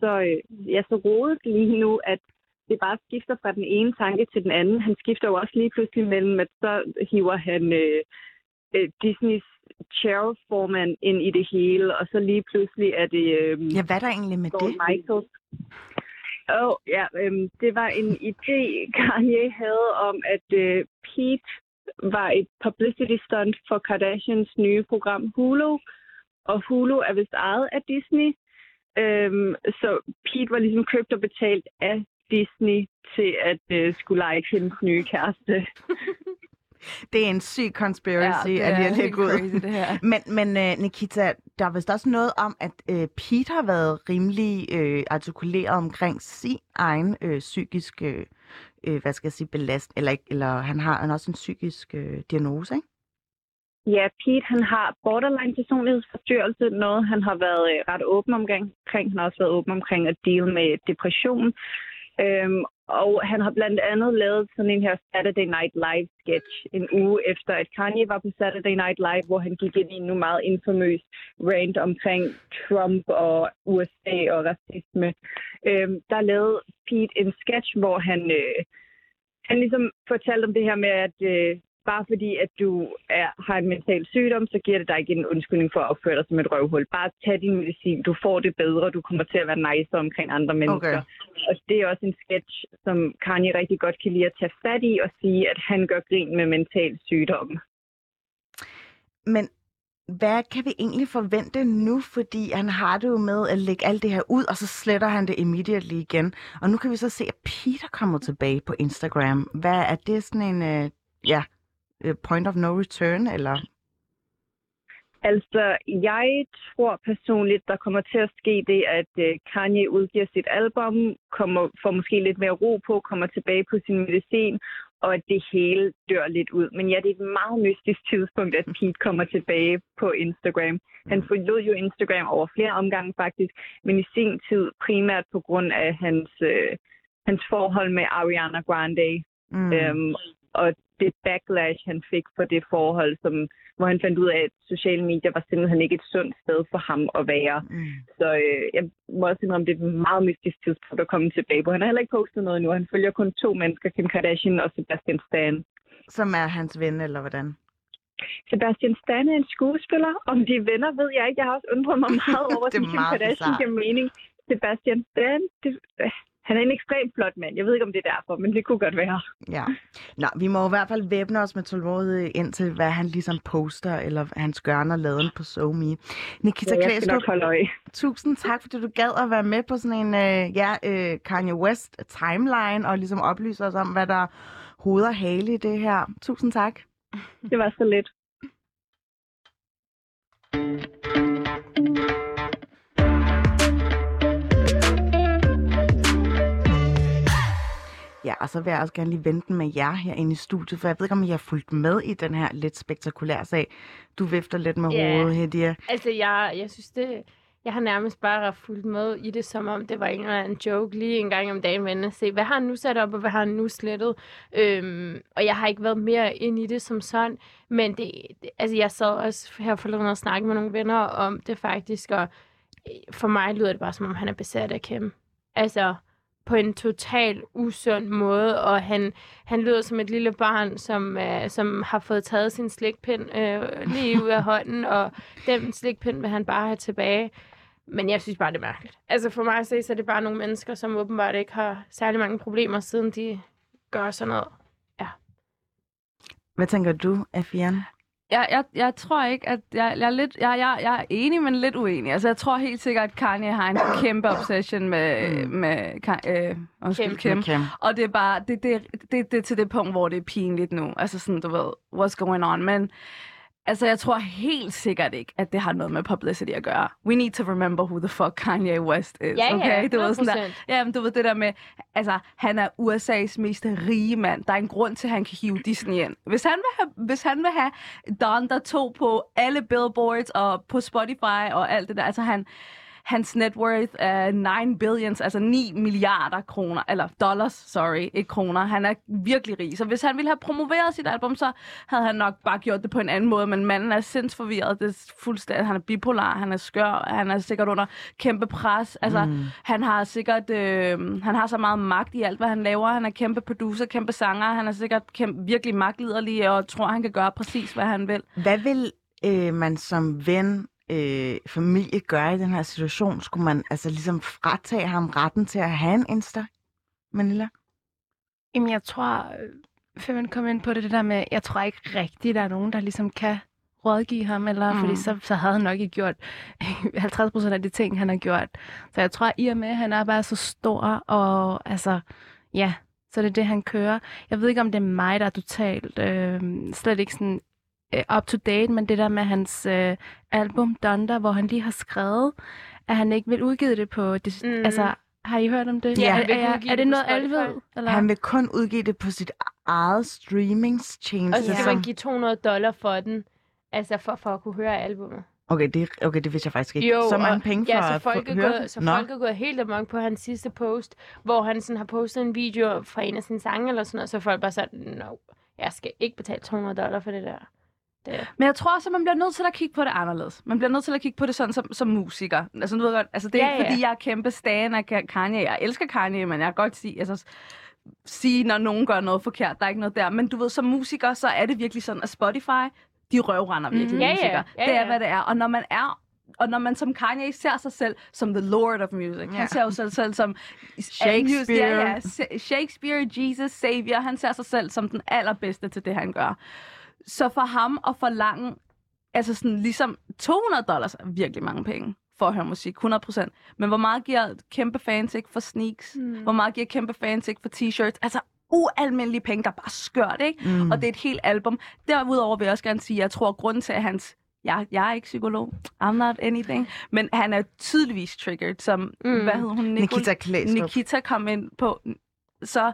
så, øh, ja, så rodet lige nu, at det bare skifter fra den ene tanke til den anden. Han skifter jo også lige pludselig mellem, at så hiver han øh, øh, Disneys chair-formand ind i det hele, og så lige pludselig er det... Øh, Ja, hvad er der egentlig med Shawn det? Michaels. Oh, ja, øhm, det var en idé, Kanye havde om, at øh, Pete var et publicity stunt for Kardashians nye program Hulu, og Hulu er vist ejet af Disney. Øhm, så Pete var ligesom købt og betalt af Disney til at øh, skulle lege hendes nye kæreste. Det er en syg conspiracy, det at er jeg helt lægger ud. crazy, det her. Men, men uh, Nikita, der er vist også noget om, at uh, Pete har været rimelig uh, artikuleret omkring sin egen uh, psykiske, uh, hvad skal jeg sige, belast, eller, ikke- eller han har han også en psykisk uh, diagnose, ikke? Ja, Pete han har borderline personlighedsforstyrrelse, noget han har været øh, ret åben omkring. Han har også været åben omkring at deal med depression. Øhm, og han har blandt andet lavet sådan en her Saturday Night Live sketch en uge efter, at Kanye var på Saturday Night Live, hvor han gik ind i en nu meget infamøs rant omkring Trump og USA og racisme. Øhm, der lavede Pete en sketch, hvor han, øh, han ligesom fortalte om det her med, at øh, bare fordi, at du er, har en mental sygdom, så giver det dig ikke en undskyldning for at opføre dig som et røvhul. Bare tag din medicin. Du får det bedre. Du kommer til at være nice omkring andre mennesker. Okay. Og det er også en sketch, som Kanye rigtig godt kan lide at tage fat i og sige, at han gør grin med mental sygdom. Men hvad kan vi egentlig forvente nu? Fordi han har det jo med at lægge alt det her ud, og så sletter han det immediately igen. Og nu kan vi så se, at Peter kommer tilbage på Instagram. Hvad er det sådan en, uh, ja, øh, point of no return, eller? Altså, jeg tror personligt, der kommer til at ske det, at øh, Kanye udgiver sit album, kommer, får måske lidt mere ro på, kommer tilbage på sin medicin, og at det hele dør lidt ud. Men ja, det er et meget mystisk tidspunkt, at Pete kommer tilbage på Instagram. Han forlod jo Instagram over flere omgange faktisk, men i sin tid primært på grund af hans, øh, hans forhold med Ariana Grande. Mm. Øhm, og det backlash, han fik for det forhold, som, hvor han fandt ud af, at sociale medier var simpelthen ikke et sundt sted for ham at være. Mm. Så øh, jeg må også indrømme, det er et meget mystisk tidspunkt at komme tilbage på. Han har heller ikke postet noget nu. Han følger kun to mennesker, Kim Kardashian og Sebastian Stan. Som er hans ven, eller hvordan? Sebastian Stan er en skuespiller. Om de er venner, ved jeg ikke. Jeg har også undret mig meget over, er at Kim Kardashian giver mening. Sebastian Stan, det, han er en ekstremt flot mand. Jeg ved ikke, om det er derfor, men det kunne godt være. Ja. Nå, vi må i hvert fald væbne os med tålmodighed indtil, hvad han ligesom poster, eller hans gørne og laden på SoMe. Nikita skal Klæstrup, tusind tak, fordi du gad at være med på sådan en øh, ja, øh, Kanye West timeline, og ligesom oplyse os om, hvad der er og hale i det her. Tusind tak. Det var så lidt. Ja, og så vil jeg også gerne lige vente med jer herinde i studiet, for jeg ved ikke, om I har fulgt med i den her lidt spektakulære sag. Du vifter lidt med Ja. hovedet, Hedia. Altså, jeg, jeg synes det... Jeg har nærmest bare fulgt med i det, som om det var en eller anden joke lige en gang om dagen, men at se, hvad har han nu sat op, og hvad har han nu slettet. Øhm, og jeg har ikke været mere ind i det som sådan, men det, det, altså, jeg sad også her forleden og snakkede med nogle venner om det faktisk, og øh, for mig lyder det bare, som om han er besat af Kim. Altså, på en total usund måde, og han, han lyder som et lille barn, som, øh, som har fået taget sin slikpind øh, lige ud af hånden, og den slikpind vil han bare have tilbage. Men jeg synes bare, det er mærkeligt. Altså for mig at se, så er det bare nogle mennesker, som åbenbart ikke har særlig mange problemer, siden de gør sådan noget. Hvad tænker du, Afian? Jeg, jeg, jeg tror ikke, at jeg, jeg, er lidt, jeg, jeg, jeg er enig, men lidt uenig. Altså, jeg tror helt sikkert, at Kanye har en kæmpe obsession med, Mm. med øh, undskyld, Kim. Kim. Kim. Og det er bare, det, det, det, det er til det punkt, hvor det er pinligt nu. Altså sådan, du ved, what's going on? Men altså, jeg tror helt sikkert ikke, at det har noget med publicity at gøre. We need to remember who the fuck Kanye West is, Ja, okay? ja, Du ved, sådan der, 100%. Ja, men du ved det der med, altså, han er USA's mest rige mand. Der er en grund til, at han kan hive Disney ind. Hvis han vil have, hvis han vil have Don, der tog på alle billboards og på Spotify og alt det der, altså han, hans net worth er 9 billions, altså 9 milliarder kroner, eller dollars, sorry, ikke kroner. Han er virkelig rig. Så hvis han ville have promoveret sit album, så havde han nok bare gjort det på en anden måde. Men manden er sindsforvirret. Det er fuldstændig, han er bipolar, han er skør, han er sikkert under kæmpe pres. Altså, mm. han har sikkert, øh, han har så meget magt i alt, hvad han laver. Han er kæmpe producer, kæmpe sanger. Han er sikkert kæmpe, virkelig magtliderlig og tror, han kan gøre præcis, hvad han vil. Hvad vil øh, man som ven, øh, familie gøre i den her situation? Skulle man altså ligesom fratage ham retten til at have en Insta, Manila? Jamen, jeg tror, øh, før man kom ind på det, det der med, jeg tror ikke rigtigt, der er nogen, der ligesom kan rådgive ham, eller, mm. Fordi så, så havde han nok ikke gjort 50 procent af de ting, han har gjort. Så jeg tror, i og med, at han er bare så stor, og altså, ja, så det er det, han kører. Jeg ved ikke, om det er mig, der er totalt øh, slet ikke sådan up to date, men det der med hans øh, album Thunder, hvor han lige har skrevet, at han ikke vil udgive det på... Det, Mm. Altså, har I hørt om det? Ja, er, han vil er, er, er det noget, alle ved? Eller? Han vil kun udgive det på sit eget streamingstjeneste. Og så skal som- man give 200 dollar for den, altså for, for at kunne høre albumet. Okay, det, okay, det vidste jeg faktisk ikke. Jo, så mange og- penge for Ja, så at få- folk, er høre gået, det? så Nå. folk er gået helt amok på hans sidste post, hvor han sådan har postet en video fra en af sine sange eller sådan noget, så folk bare sådan, no, jeg skal ikke betale 200 dollar for det der. Det, Men jeg tror også, at man bliver nødt til at kigge på det anderledes. Man bliver nødt til at kigge på det sådan som, som musiker. Altså, du ved godt, altså det er Ja, ja, ikke, ja. fordi jeg er kæmpe stan af Ka- Kanye. Jeg elsker Kanye, men jeg kan godt sige, altså, sige, når nogen gør noget forkert. Der er ikke noget der. Men du ved, som musiker, så er det virkelig sådan, at Spotify, de røvrender virkelig mm. Ja, ja. musikere. Ja, Det er, ja. hvad det er. Og når man er og når man som Kanye ser sig selv som the lord of music, ja. Ja. han ser jo sig selv som Shakespeare. Ja, ja, Shakespeare, Jesus, Savior, han ser sig selv som den allerbedste til det, han gør. Så for ham at forlange, altså sådan ligesom 200 dollars er virkelig mange penge for at høre musik, 100%. Men hvor meget giver kæmpe fans ikke for sneaks? Mm. Hvor meget giver kæmpe fans ikke for t-shirts? Altså ualmindelige penge, der er bare skørt, ikke? Mm. Og det er et helt album. Derudover vil jeg også gerne sige, at jeg tror, at grunden til, at hans jeg, jeg er ikke psykolog. I'm not anything. Men han er tydeligvis triggered, som, Mm. hvad hedder hun? Nicole- Nikita Klæstrup. Nikita kom ind på, så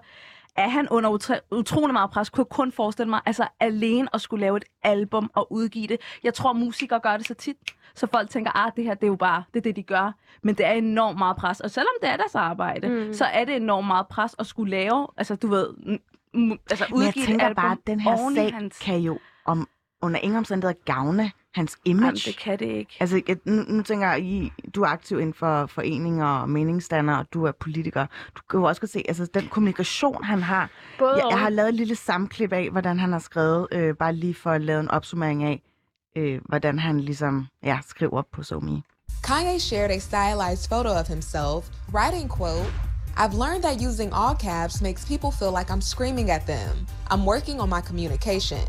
er han under utro- utrolig meget pres. Kunne jeg kun forestille mig, altså alene at skulle lave et album og udgive det. Jeg tror, musikere gør det så tit, så folk tænker, ah, det her, det er jo bare, det er det, de gør. Men det er enormt meget pres. Og selvom det er deres arbejde, Mm. så er det enormt meget pres at skulle lave, altså du ved, m- altså Men jeg udgive tænker et album bare, at den her sag hans... kan jo om, under ingen omstændigheder gavne hans image. Jamen, det kan det ikke. Altså, jeg, nu, nu tænker jeg, I, du er aktiv inden for foreninger og meningsdannere, og du er politiker. Du kan jo også se, altså den kommunikation, han har. både Jeg, jeg har lavet et lille sammenklip af, hvordan han har skrevet, øh, bare lige for at lave en opsummering af, øh, hvordan han ligesom ja, skriver på SoMe. Kanye shared a stylized photo of himself, writing, quote, I've learned that using all caps makes people feel like I'm screaming at them. I'm working on my communication.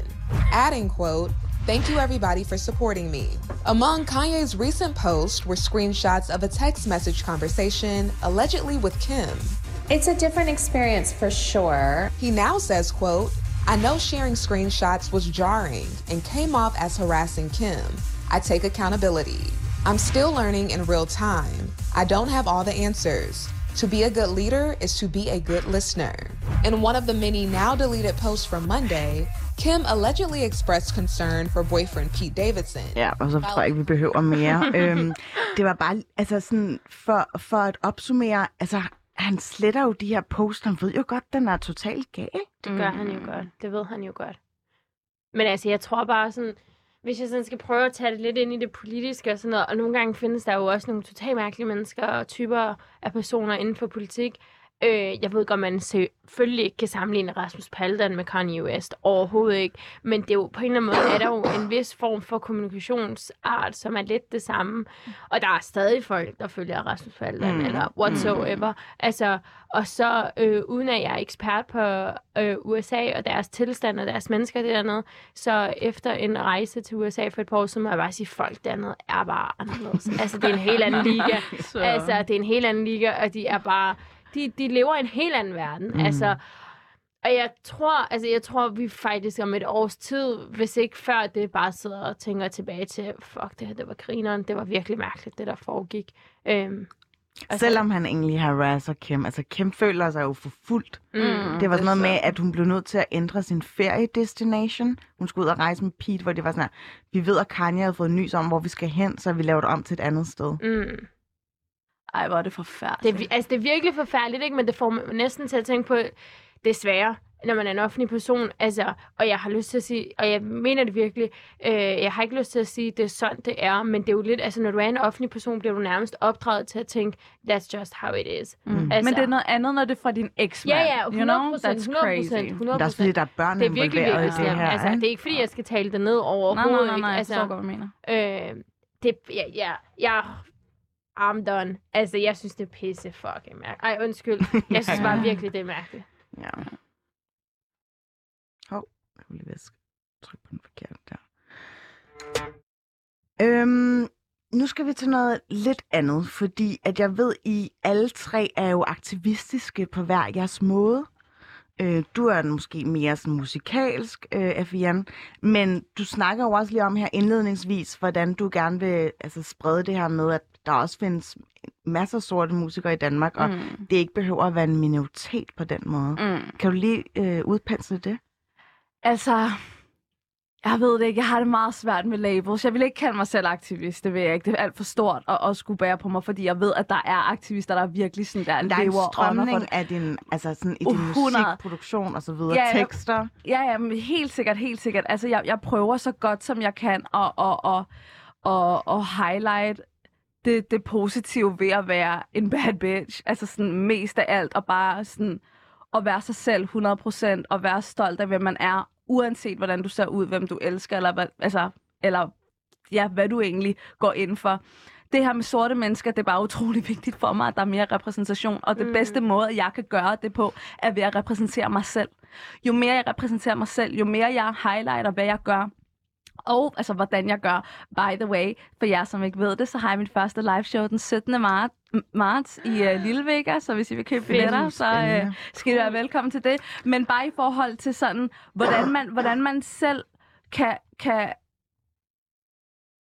Adding, quote, Thank you everybody for supporting me. Among Kanye's recent posts were screenshots of a text message conversation allegedly with Kim. It's a different experience for sure. He now says, quote, I know sharing screenshots was jarring and came off as harassing Kim. I take accountability. I'm still learning in real time. I don't have all the answers. To be a good leader is to be a good listener. In one of the many now deleted posts from Monday, Kim allegedly expressed concern for boyfriend Pete Davidson. Ja, og så tror jeg ikke, vi behøver mere. øhm, det var bare, altså sådan, for, for at opsummere, altså, han sletter jo de her posts, han ved jo godt, den er totalt gal. Det gør han jo godt. Det ved han jo godt. Men altså, jeg tror bare sådan, hvis jeg sådan skal prøve at tage det lidt ind i det politiske og sådan noget, og nogle gange findes der jo også nogle totalt mærkelige mennesker og typer af personer inden for politik, Øh, jeg ved godt, man selvfølgelig ikke kan sammenligne Rasmus Paludan med Kanye West. Overhovedet ikke. Men det er jo på en eller anden måde, er der jo en vis form for kommunikationsart, som er lidt det samme. Og der er stadig folk, der følger Rasmus Paludan, Mm. eller whatsoever. Mm. Altså, og så, øh, uden at jeg er ekspert på øh, USA og deres tilstand og deres mennesker dernede, så efter en rejse til USA for et par år siden, må jeg bare sige, folk dernede er bare anderledes. altså, det er en helt anden liga. Så. Altså, det er en helt anden liga, og de er bare... De, de lever i en helt anden verden. Mm. Altså, og jeg tror, altså, jeg tror, vi faktisk om et års tid, hvis ikke før det, bare sidder og tænker tilbage til, fuck, det her, det var grineren. Det var virkelig mærkeligt, det der foregik. Øhm, Altså, Selvom han egentlig harasser Kim. Altså, Kim føler sig jo forfulgt. mm, Det var sådan noget med, at hun blev nødt til at ændre sin feriedestination. Hun skulle ud og rejse med Pete, hvor det var sådan her, vi ved, at Kanye havde fået nys om, hvor vi skal hen, så vi laver det om til et andet sted. mm. Ej, hvor er det Det, forfærdeligt. er, vi- altså, det er virkelig forfærdeligt, ikke? men det får mig næsten til at tænke på, desværre, når man er en offentlig person. Altså, og jeg har lyst til at sige, og jeg mener det virkelig, øh, jeg har ikke lyst til at sige, det er sådan, det er, men det er jo lidt, altså når du er en offentlig person, bliver du nærmest opdraget til at tænke, that's just how it is. Mm. Altså- Men det er noget andet, når det er fra din eksmand. Ja, ja, 100 You know? procent, That's 100 crazy. procent, 100 Det er fordi, der er børn Det er virkelig, virkelig i det her. Altså, ikke? det er ikke fordi, jeg skal tale det ned Nej, overhovedet. nej, nej, nej, ikke? jeg altså, forstår godt, hvad du mener. Øh, det, ja, ja, ja, I'm done. Altså, jeg synes, det er pisse fucking mærkeligt. Ej, undskyld. Jeg synes bare virkelig, det er mærkeligt. Ja. Hov, jeg kunne lige væske. Tryk på den forkerte der. Øhm, nu skal vi til noget lidt andet, fordi at jeg ved, I alle tre er jo aktivistiske på hver jeres måde. Øh, du er måske mere sådan musikalsk, øh, Afian, men du snakker jo også lige om her indledningsvis, hvordan du gerne vil altså, sprede det her med, at der også findes masser af sorte musikere i Danmark, og Mm. det ikke behøver at være en minoritet på den måde. Mm. Kan du lige øh, udpensle det? Altså, jeg ved det ikke. Jeg har det meget svært med labels. Jeg vil ikke kalde mig selv aktivist, det vil jeg ikke. Det er alt for stort at, at skulle bære på mig, fordi jeg ved, at der er aktivister, der er virkelig sådan der, der er en strømning af din, altså sådan i din 100. musikproduktion og så videre, ja. tekster. Ja, ja, men helt sikkert, helt sikkert. Altså, jeg, jeg prøver så godt, som jeg kan at, at, at, at, at highlight det, det positive ved at være en bad bitch. Altså sådan mest af alt, og bare sådan at være sig selv 100%, og være stolt af, hvem man er, uanset hvordan du ser ud, hvem du elsker, eller, hvad, altså, eller ja, hvad du egentlig går ind for. Det her med sorte mennesker, det er bare utrolig vigtigt for mig, at der er mere repræsentation. Og det Mm. bedste måde, jeg kan gøre det på, er ved at repræsentere mig selv. Jo mere jeg repræsenterer mig selv, jo mere jeg highlighter, hvad jeg gør, og altså, hvordan jeg gør. By the way, for jer, som ikke ved det, så har jeg mit første live show den 17. marts, marts i uh, Lille Vega, så hvis I vil købe billetter, så uh, skal I være velkommen til det. Men bare i forhold til sådan, hvordan man, hvordan man selv kan, kan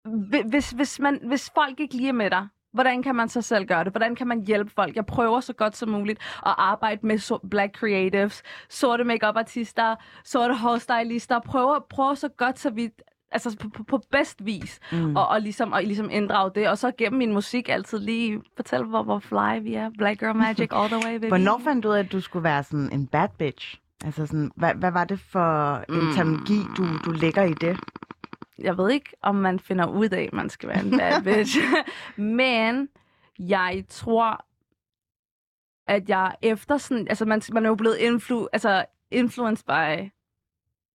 Hvi- hvis, hvis, man, hvis folk ikke lige er med dig, hvordan kan man så selv gøre det? Hvordan kan man hjælpe folk? Jeg prøver så godt som muligt at arbejde med so- black creatives, sorte makeup artister sorte hårstylister. Prøver, prøver så godt så vidt, altså på, på, på bedst vis, Mm. og, og, ligesom, og ligesom inddrage det. Og så gennem min musik altid lige fortælle, hvor, hvor fly vi er. Black Girl Magic all the way, baby. Hvornår fandt du ud af, at du skulle være sådan en bad bitch? Altså sådan, hvad, hvad var det for en Mm. terminologi, du, du lægger i det? jeg ved ikke, om man finder ud af, at man skal være en bad bitch. Men jeg tror, at jeg efter sådan... Altså, man, man er jo blevet influ, altså, influenced by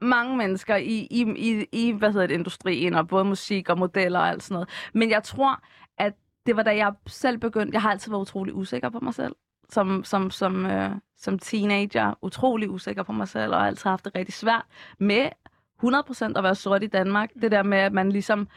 mange mennesker i, i, i, i hvad hedder det, industrien, og både musik og modeller og alt sådan noget. Men jeg tror, at det var da jeg selv begyndte... Jeg har altid været utrolig usikker på mig selv. Som, som, som, øh, som teenager. Utrolig usikker på mig selv, og har altid haft det rigtig svært med 100% at være sort i Danmark. Det der med, at man ligesom...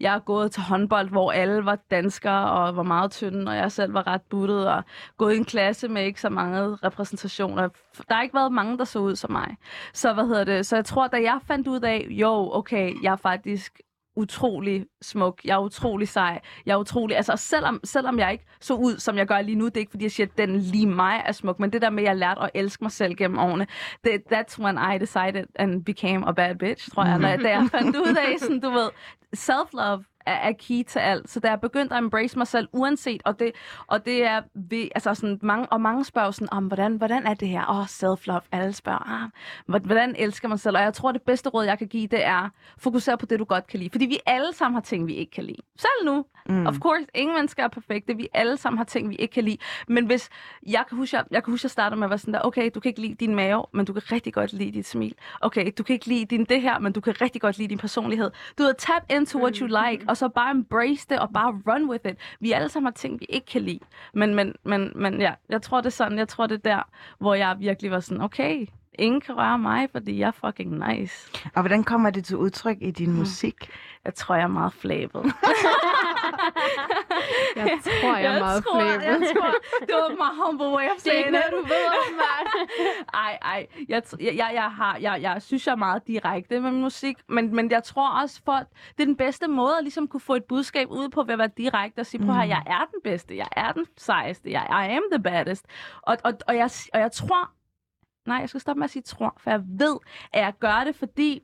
Jeg er gået til håndbold, hvor alle var danskere og var meget tynde, og jeg selv var ret buttet, og gået i en klasse med ikke så mange repræsentationer. Der har ikke været mange, der så ud som mig. Så hvad hedder det? Så jeg tror, da jeg fandt ud af, jo, okay, jeg er faktisk utrolig smuk, jeg er utrolig sej, jeg er utrolig, altså selvom, selvom jeg ikke så ud, som jeg gør lige nu, det er ikke fordi, jeg siger, at den lige mig er smuk, men det der med, at jeg lærte at elske mig selv gennem årene, det, that's when I decided and became a bad bitch, tror jeg, da, da jeg fandt ud af, sådan du ved, self-love er, key til alt. Så da jeg begyndte at embrace mig selv, uanset, og det, og det er, ved, altså sådan mange, og mange spørger sådan, om, hvordan, hvordan er det her? Åh, oh, self-love. Alle spørger, ah, hvordan elsker man sig selv? Og jeg tror, det bedste råd, jeg kan give, det er, fokusere på det, du godt kan lide. Fordi vi alle sammen har ting, vi ikke kan lide. Selv nu. Mm. Of course, ingen mennesker er perfekte. Vi alle sammen har ting, vi ikke kan lide. Men hvis, jeg kan huske, jeg, jeg kan huske, jeg startede med at være sådan der, okay, du kan ikke lide din mave, men du kan rigtig godt lide dit smil. Okay, du kan ikke lide din det her, men du kan rigtig godt lide din personlighed. Du ved, tap into what you like, og så bare embrace det, og bare run with it. Vi alle sammen har ting, vi ikke kan lide. Men, men, men, men ja, jeg tror, det er sådan, jeg tror, det er der, hvor jeg virkelig var sådan, okay, ingen kan røre mig, fordi jeg er fucking nice. Og hvordan kommer det til udtryk i din musik? Jeg tror, jeg er meget flabet. Jeg tror, jeg er meget tror, flabet. jeg tror, det var my humble way of Det er saying ikke it. noget, du ved om mig. Ej, ej. Jeg, jeg, jeg, jeg, har, jeg, jeg synes, jeg er meget direkte med min musik, men, men jeg tror også, for det er den bedste måde at ligesom kunne få et budskab ud på ved at være direkte og sige, prøv her, jeg er den bedste, jeg er den sejeste, jeg I am the baddest. Og, og, og, jeg, og jeg tror, nej, jeg skal stoppe med at sige tror, for jeg ved, at jeg gør det, fordi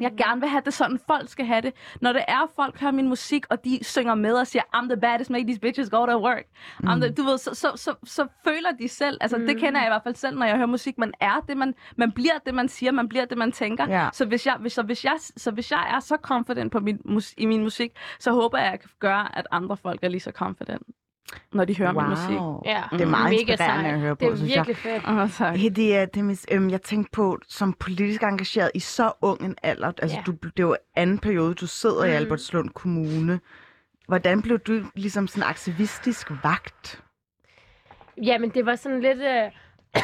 jeg gerne vil have det sådan, folk skal have det. Når det er, folk hører min musik, og de synger med og siger, I'm the baddest, make these bitches go to work. Mm. I'm the, du ved, så, så, så, så føler de selv, altså mm. det kender jeg i hvert fald selv, når jeg hører musik, man er det, man, man bliver det, man siger, man bliver det, man tænker. Ja. Så, hvis jeg, hvis, så, hvis jeg, så hvis jeg er så confident på min, i min musik, så håber jeg, at jeg kan gøre, at andre folk er lige så confident, når de hører min musik. Ja, Det er meget mega inspirerende at høre på, Det er virkelig fedt. Åh, tak. Hedia Demis, øhm, jeg tænkte på, som politisk engageret i så ung en alder, altså Ja. du, det er jo anden periode, du sidder mm. i Mm. Albertslund Kommune. Hvordan blev du ligesom sådan aktivistisk vagt? Jamen, det var sådan lidt... Øh...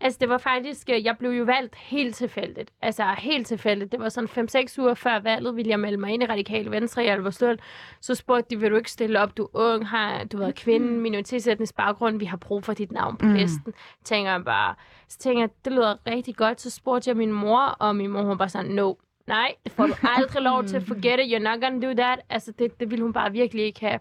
altså, det var faktisk... øh, Jeg blev jo valgt helt tilfældigt. Altså, helt tilfældigt. Det var sådan 5-6 uger før valget, ville jeg melde mig ind i Radikale Venstre i Albertslund. Så spurgte de, vil du ikke stille op? Du er ung, har du været kvinde, minoritetsetnisk baggrund. Vi har brug for dit navn på Mm. listen. Tænker jeg bare... Så tænker jeg, det lyder rigtig godt. Så spurgte jeg min mor, og min mor hun var bare sådan, no, Nej, det får du aldrig lov til. Forget it, you're not gonna do that. Altså, det, det ville hun bare virkelig ikke have.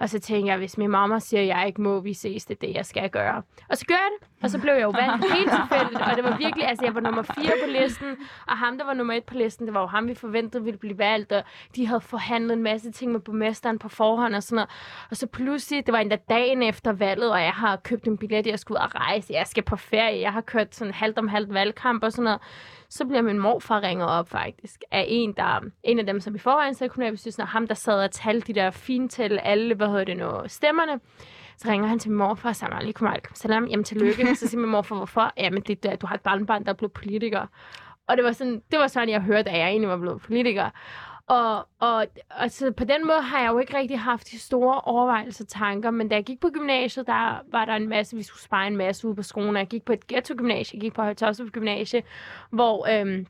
Og så tænkte jeg, hvis min mamma siger, at jeg ikke må, vi ses, det er det, jeg skal gøre. Og så gør jeg det. Og så blev jeg jo valgt helt tilfældigt. Og det var virkelig, altså jeg var nummer 4 på listen. Og ham, der var nummer 1 på listen, det var jo ham, vi forventede ville blive valgt. Og de havde forhandlet en masse ting med borgmesteren på forhånd og sådan noget. Og så pludselig, det var endda dagen efter valget, og jeg har købt en billet, jeg skulle ud og rejse. Jeg skal på ferie. Jeg har kørt sådan halvt om halvt valgkamp og sådan noget så bliver min morfar ringet op faktisk af en, der, en af dem, som i forvejen sad i kommunalbestyrelsen, og ham, der sad og talte de der fintal, alle, hvad hedder det nu, stemmerne. Så ringer han til min morfar og siger, alaikum alaikum salam, jamen tillykke. Så siger min morfar, hvorfor? Jamen, det er, du har et barnbarn, der er blevet politiker. Og det var sådan, det var sådan, jeg hørte, at jeg egentlig var blevet politiker. Og, og, og så på den måde har jeg jo ikke rigtig haft de store overvejelser og tanker, men da jeg gik på gymnasiet, der var der en masse, vi skulle spare en masse ude på skolen, jeg gik på et ghetto-gymnasie, jeg gik på Højtostrup Gymnasie, hvor øhm,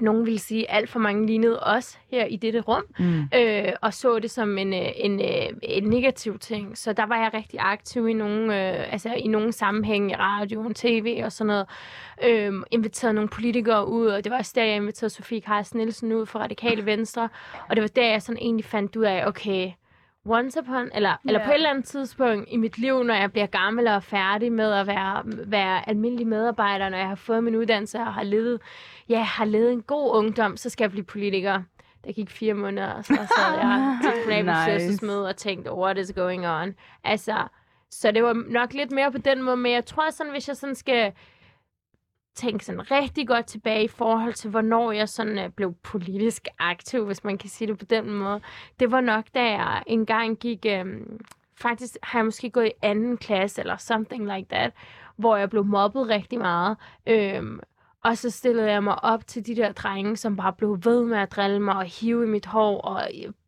nogen ville sige, alt for mange lignede os her i dette rum, Mm. øh, og så det som en, øh, en, øh, en negativ ting. Så der var jeg rigtig aktiv i nogle, øh, altså i nogle sammenhæng i radioen, tv og sådan noget. Øh, inviterede nogle politikere ud, og det var også der, jeg inviterede Sofie Carsten Nielsen ud fra Radikale Venstre. Og det var der, jeg sådan egentlig fandt ud af, okay, once upon, eller, yeah. eller på et eller andet tidspunkt i mit liv, når jeg bliver gammel og færdig med at være, være almindelig medarbejder, når jeg har fået min uddannelse og har levet, ja, har levet en god ungdom, så skal jeg blive politiker. Der gik fire måneder, og så sad jeg til kommunalbestyrelsesmøde og tænkte, what is going on? Altså, så det var nok lidt mere på den måde, men jeg tror sådan, hvis jeg sådan skal tænke sådan rigtig godt tilbage i forhold til, hvornår jeg sådan øh, blev politisk aktiv, hvis man kan sige det på den måde. Det var nok, da jeg engang gik, øhm, faktisk har jeg måske gået i anden klasse, eller something like that, hvor jeg blev mobbet rigtig meget. Øhm, og så stillede jeg mig op til de der drenge, som bare blev ved med at drille mig og hive i mit hår og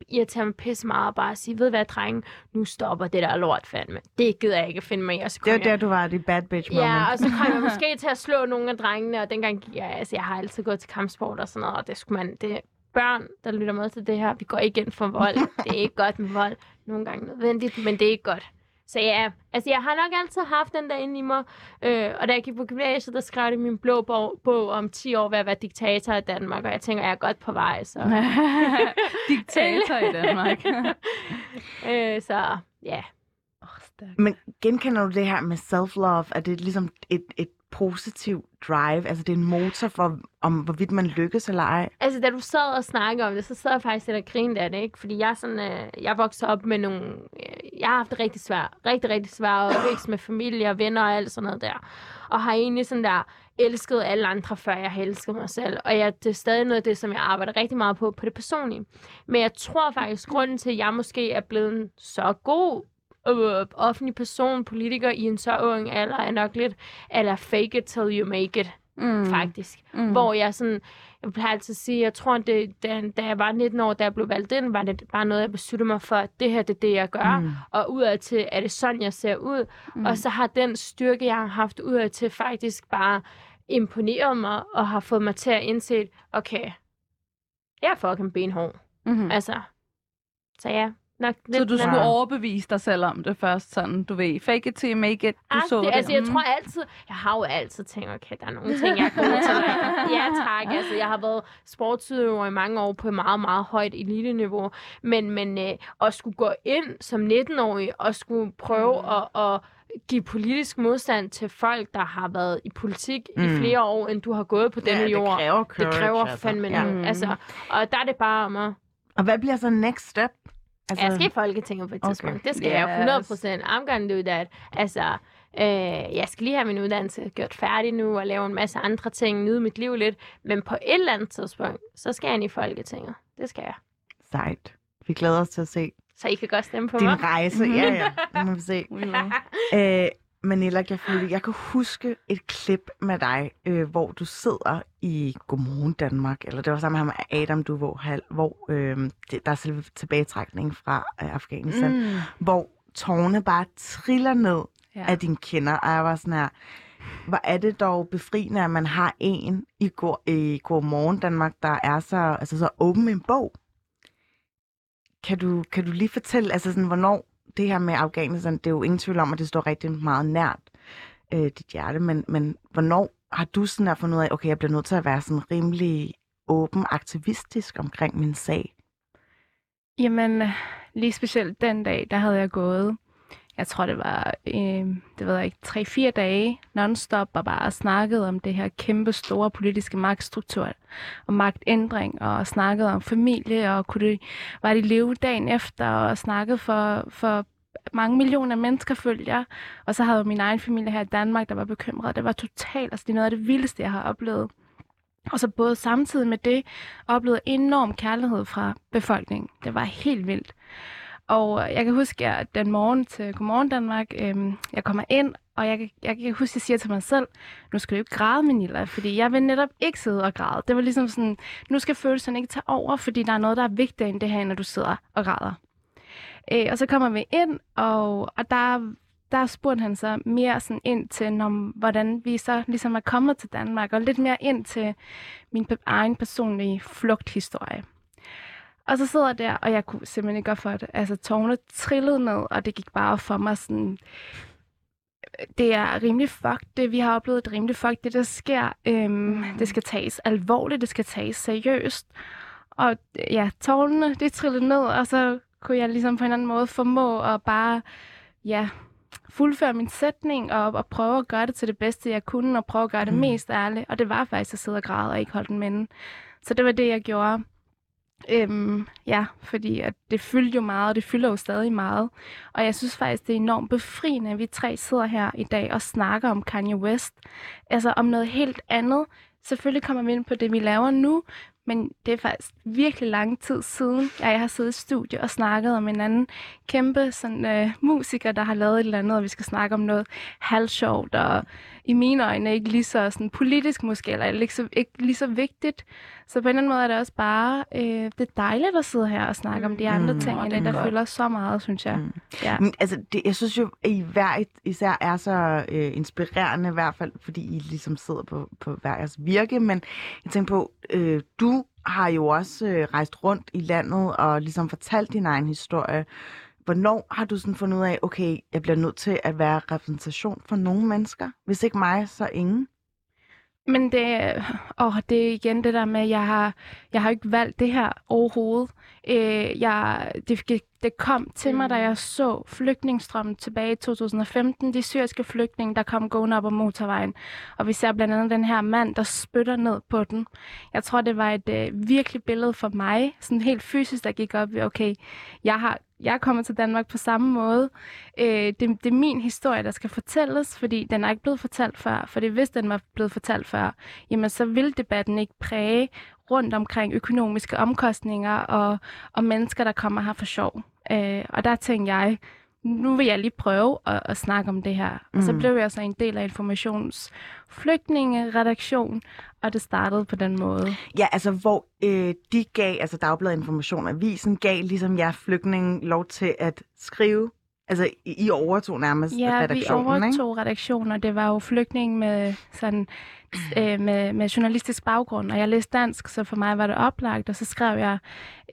irritere mig pisse meget og bare sige, ved hvad, drenge, nu stopper det der lort fandme. Det gider jeg ikke finde mig i. Og så Det var jeg- der, du var, det bad bitch moment. Ja, og så kom jeg måske til at slå nogle af drengene, og dengang gik jeg, altså jeg har altid gået til kampsport og sådan noget, og det skulle man, det børn, der lytter med til det her, vi går ikke ind for vold. Det er ikke godt med vold. Nogle gange nødvendigt, men det er ikke godt. Så ja, altså jeg har nok altid haft den der inde i mig. Øh, og da jeg gik på gymnasiet, der skrev jeg i min blå bog, bog om 10 år ved at være diktator i Danmark, og jeg tænker, jeg er godt på vej. Så, Diktator i Danmark. øh, så ja. Oh, stærk. Men genkender du det her med self-love? Er det ligesom et, et positiv drive? Altså, det er en motor for, om hvorvidt man lykkes eller ej? Altså, da du sad og snakkede om det, så sad jeg faktisk lidt og grinede af det, ikke? Fordi jeg sådan, øh, jeg voksede op med nogle... Øh, jeg har haft det rigtig svært. Rigtig, rigtig svært at vækst med familie og venner og alt sådan noget der. Og har egentlig sådan der elsket alle andre, før jeg har elsket mig selv. Og jeg, det er stadig noget af det, som jeg arbejder rigtig meget på, på det personlige. Men jeg tror faktisk, grunden til, at jeg måske er blevet så god øh, offentlig person, politiker i en så ung alder, er nok lidt, eller fake it till you make it, mm. faktisk. Mm. Hvor jeg sådan, jeg plejer altid at sige, jeg tror, det, da, da jeg var 19 år, da jeg blev valgt ind, var det bare noget, jeg besluttede mig for, at det her, det er det, jeg gør. Mm. Og udad til, er det sådan, jeg ser ud. Mm. Og så har den styrke, jeg har haft udad til, faktisk bare imponeret mig, og har fået mig til at indse, okay, jeg er fucking benhård. Mm-hmm. Altså, så ja, nok lidt Så du skulle overbevise dig selv om det først, sådan, du ved, fake it till you make it, du Ah, så det, det. altså, jeg Mm. tror altid, jeg har jo altid tænkt, okay, der er nogle ting, jeg er god til. ja, tak. Altså, jeg har været sportsudøver i mange år på et meget, meget højt elite-niveau. Men, men øh, at skulle gå ind som 19-årig og skulle prøve mm. at, at give politisk modstand til folk, der har været i politik mm. i Mm. flere år, end du har gået på Ja, denne det jord. kræver det courage, kræver altså. fandme Ja. noget. Altså, og der er det bare om at... Og hvad bliver så next step? Altså, Jeg skal i Folketinget på et Okay. tidspunkt. Det skal jeg jo 100 procent. I'm gonna do that. Altså, øh, jeg skal lige have min uddannelse gjort færdig nu, og lave en masse andre ting, nyde mit liv lidt. Men på et eller andet tidspunkt, så skal jeg ind i Folketinget. Det skal jeg. Sejt. Vi glæder os til at se Så I kan godt stemme på din mig. rejse. Ja, ja. Det må vi se. Øh, Manila Gafuli, jeg kan huske et klip med dig, øh, hvor du sidder i Godmorgen Danmark, eller det var sammen med ham Adam Duvå Hal, hvor øh, det, der er selve tilbagetrækning fra øh, Afghanistan, mm. hvor tårne bare triller ned ja. af dine kinder, og jeg var sådan her, hvor er det dog befriende, at man har en i, går, i Godmorgen Danmark, der er så, altså så åben en bog. Kan du, kan du lige fortælle, altså sådan, hvornår det her med Afghanistan, det er jo ingen tvivl om, at det står rigtig meget nært øh, dit hjerte, men, men hvornår har du sådan her fundet ud af, okay, jeg bliver nødt til at være sådan rimelig åben, aktivistisk omkring min sag? Jamen, lige specielt den dag, der havde jeg gået, jeg tror det var, øh, det ved jeg ikke, 3-4 dage nonstop og bare snakket om det her kæmpe store politiske magtstruktur og magtændring og snakket om familie og kunne det, var de leve dagen efter og snakket for, for mange millioner mennesker følger. Og så havde jeg min egen familie her i Danmark, der var bekymret. Det var totalt, altså det er noget af det vildeste, jeg har oplevet. Og så både samtidig med det, oplevede enorm kærlighed fra befolkningen. Det var helt vildt. Og jeg kan huske, at den morgen til Godmorgen Danmark, øhm, jeg kommer ind, og jeg, kan- jeg kan huske, at jeg siger til mig selv, nu skal du ikke græde, Manila, fordi jeg vil netop ikke sidde og græde. Det var ligesom sådan, nu skal følelserne ikke tage over, fordi der er noget, der er vigtigere end det her, når du sidder og græder. Øh, og så kommer vi ind, og, og der, der spurgte han så mere sådan ind til, om, hvordan vi så ligesom er kommet til Danmark, og lidt mere ind til min pe- egen personlige flugthistorie. Og så sidder jeg der, og jeg kunne simpelthen ikke gøre for det. Altså, tårne trillede ned, og det gik bare for mig sådan... Det er rimelig fuck, det vi har oplevet, det er rimelig fuck, det der sker. Øhm, det skal tages alvorligt, det skal tages seriøst. Og ja, tårnene, det trillede ned, og så kunne jeg ligesom på en anden måde formå at bare, ja, fuldføre min sætning og, og prøve at gøre det til det bedste, jeg kunne, og prøve at gøre det Mm. mest ærligt. Og det var faktisk at sidde og græde og ikke holde den minde. Så det var det, jeg gjorde. Øhm, ja, fordi at det fyldte jo meget, og det fylder jo stadig meget. Og jeg synes faktisk, det er enormt befriende, at vi tre sidder her i dag og snakker om Kanye West. Altså om noget helt andet. Selvfølgelig kommer vi ind på det, vi laver nu, men det er faktisk virkelig lang tid siden, at jeg har siddet i studie og snakket om en anden kæmpe sådan, øh, musiker, der har lavet et eller andet, og vi skal snakke om noget halvsjovt, og i mine øjne ikke lige så sådan, politisk måske, eller ikke, så, ikke lige så vigtigt. Så på en eller anden måde er det også bare, øh, det er dejligt at sidde her og snakke om de andre Mm. ting, Åh, end det det, der godt. fylder så meget, synes jeg. Mm. Ja. Men altså, det, jeg synes jo, at I hver især er så øh, inspirerende, i hvert fald, fordi I ligesom sidder på, på hver jeres virke. Men jeg tænker på, øh, du har jo også øh, rejst rundt i landet og ligesom fortalt din egen historie. Hvornår har du sådan fundet ud af, okay, jeg bliver nødt til at være repræsentation for nogle mennesker? Hvis ikke mig, så ingen. Men det, åh, det er igen det der med, at jeg har, jeg har ikke valgt det her overhovedet. Øh, jeg, det, det kom til mig, da jeg så flygtningstrømmen tilbage i 2015. De syriske flygtninge, der kom gående op ad motorvejen. Og vi ser blandt andet den her mand, der spytter ned på den. Jeg tror, det var et øh, virkelig billede for mig, sådan helt fysisk, der gik op i, okay, jeg har jeg er kommet til Danmark på samme måde. Øh, det, det er min historie, der skal fortælles, fordi den er ikke blevet fortalt før. Fordi hvis den var blevet fortalt før, jamen så vil debatten ikke præge rundt omkring økonomiske omkostninger og, og mennesker, der kommer her for sjov. Øh, og der tænkte jeg, nu vil jeg lige prøve at, at snakke om det her. Mm. Og så Mm. blev jeg så en del af Informations flygtningeredaktion, og det startede på den måde. Ja, altså hvor øh, de gav, altså Dagbladet Information, avisen gav ligesom jer flygtninge lov til at skrive. Altså I, overtog nærmest Ja, vi redaktionen, ikke? overtog redaktionen, og det var jo flygtninge med, sådan, øh, med, med journalistisk baggrund, og jeg læste dansk, så for mig var det oplagt, og så skrev jeg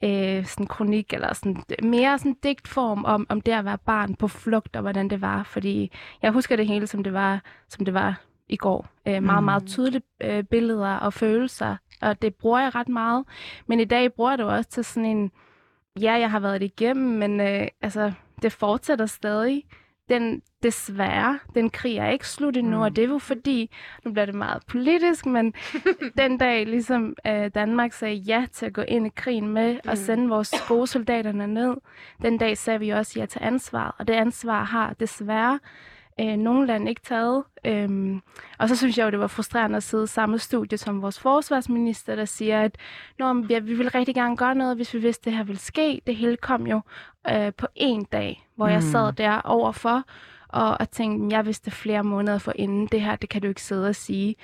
øh, sådan en kronik, eller sådan, mere sådan digtform om, om det at være barn på flugt, og hvordan det var, fordi jeg husker det hele, som det var, som det var i går. Øh, meget, Mm. meget tydelige øh, billeder og følelser, og det bruger jeg ret meget. Men i dag bruger jeg det også til sådan en, ja, jeg har været det igennem, men øh, altså, det fortsætter stadig. Den, desværre, den krig er ikke slut endnu, mm. og det er jo fordi, nu bliver det meget politisk, men den dag ligesom øh, Danmark sagde ja til at gå ind i krigen med og sende vores gode soldaterne ned, den dag sagde vi også ja til ansvar, og det ansvar har desværre øh, nogle lande ikke taget. Øhm, og så synes jeg jo, det var frustrerende at sidde i samme studie som vores forsvarsminister, der siger, at Nå, ja, vi vil rigtig gerne gøre noget, hvis vi vidste, det her ville ske. Det hele kom jo øh, på en dag, hvor mm. jeg sad der overfor og, og tænkte, jeg vidste flere måneder for inden det her, det kan du ikke sidde og sige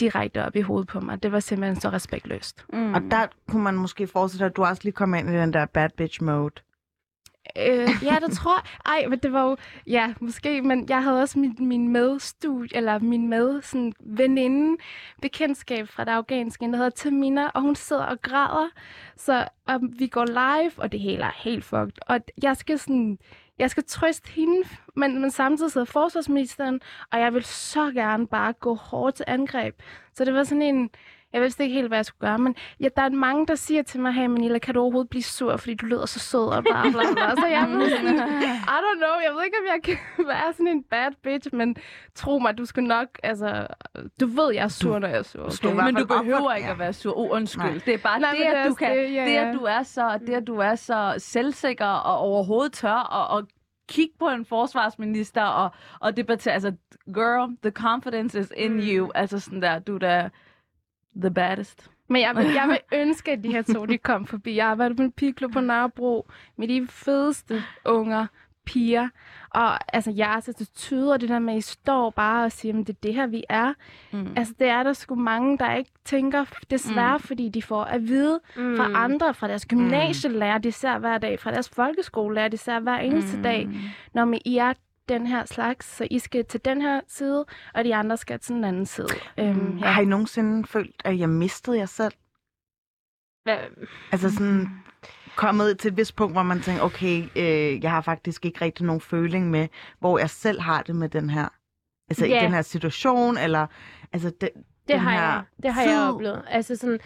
direkte op i hovedet på mig. Det var simpelthen så respektløst. Mm. Og der kunne man måske forestille dig, at du også lige kom ind i den der bad bitch mode. Øh, ja, det tror jeg. Ej, men det var jo... Ja, måske, men jeg havde også min, min medstudie, eller min med sådan, veninde, bekendtskab fra det afghanske, der hedder Tamina, og hun sidder og græder. Så og vi går live, og det hele er helt fucked. Og jeg skal sådan... Jeg skal trøste hende, men, men samtidig sidder forsvarsministeren, og jeg vil så gerne bare gå hårdt til angreb. Så det var sådan en... Jeg vidste ikke helt, hvad jeg skulle gøre, men ja, der er mange, der siger til mig, hey Manila, kan du overhovedet blive sur, fordi du lyder så sød og bla bla bla. Så jeg ved sådan, I don't know, jeg ved ikke, om jeg kan være sådan en bad bitch, men tro mig, du skal nok, altså, du ved, jeg er sur, når jeg er sur. Okay? Men du behøver ikke ja. at være sur. Oh, undskyld. Nej. Det er bare Nej, det, at du kan, det, ja, det, at du er så, det, at du er så selvsikker og overhovedet tør og, og kigge på en forsvarsminister og, og debattere. Altså, girl, the confidence is in you. Altså sådan der, du er da the baddest. Men jeg vil, jeg vil ønske, at de her to, de kom forbi. Jeg har været på en pigeklub på Nørrebro med de fedeste unger, piger. Og altså, jeres attitude og det der med, at I står bare og siger, at det er det her, vi er. Mm. Altså, det er der sgu mange, der ikke tænker, desværre, mm. fordi de får at vide Mm. fra andre, fra deres gymnasielærer, de ser hver dag, fra deres folkeskolelærer, de ser hver eneste mm. dag, når man, I er den her slags, så I skal til den her side, og de andre skal til den anden side. Øhm, Ja. Har I nogensinde følt, at jeg mistede jer selv? Hvad, Altså sådan kommet til et vist punkt, hvor man tænker, okay, øh, jeg har faktisk ikke rigtig nogen føling med, hvor jeg selv har det med den her, altså Ja. i den her situation, eller altså den, Det den har her jeg. Det har jeg tid. oplevet. Altså sådan,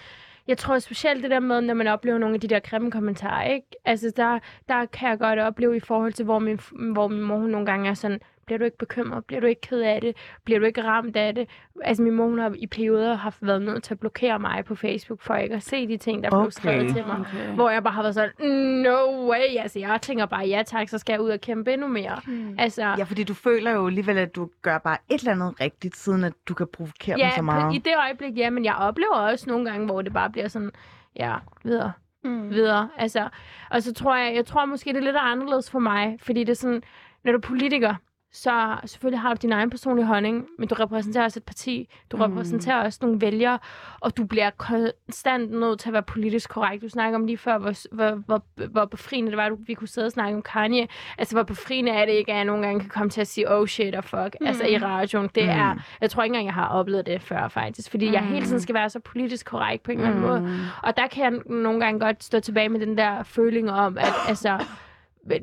jeg tror specielt det der med, når man oplever nogle af de der grimme kommentarer, ikke? Altså der, der kan jeg godt opleve i forhold til, hvor min, hvor min mor hun nogle gange er sådan, bliver du ikke bekymret? Bliver du ikke ked af det? Bliver du ikke ramt af det? Altså min mor hun har i perioder haft været nødt til at blokere mig på Facebook, for ikke at se de ting, der blev Okay. skrevet til mig. Okay. Hvor jeg bare har været sådan, no way. Altså jeg tænker bare, ja tak, så skal jeg ud og kæmpe endnu mere. Mm. Altså, Ja, fordi du føler jo alligevel, at du gør bare et eller andet rigtigt, siden at du kan provokere dem så Ja, meget. på, i det øjeblik, ja, men jeg oplever også nogle gange, hvor det bare bliver sådan, ja, videre, Mm. videre. Altså, og så tror jeg, jeg tror måske, det er lidt anderledes for mig, fordi det er sådan, når du er politiker, så selvfølgelig har du din egen personlige holdning, men du repræsenterer også et parti, du Mm. repræsenterer også nogle vælgere, og du bliver konstant nødt til at være politisk korrekt. Du snakker om lige før, hvor, hvor, hvor, hvor befriende det var, at vi kunne sidde og snakke om Kanye. Altså, hvor befriende er det ikke, at jeg nogle gange kan komme til at sige, oh shit og fuck, mm. altså i radioen. Det Mm. er, jeg tror ikke engang, jeg har oplevet det før faktisk, fordi jeg hele tiden skal være så politisk korrekt på en eller anden måde. Mm. Og der kan jeg nogle gange godt stå tilbage med den der føling om, at altså,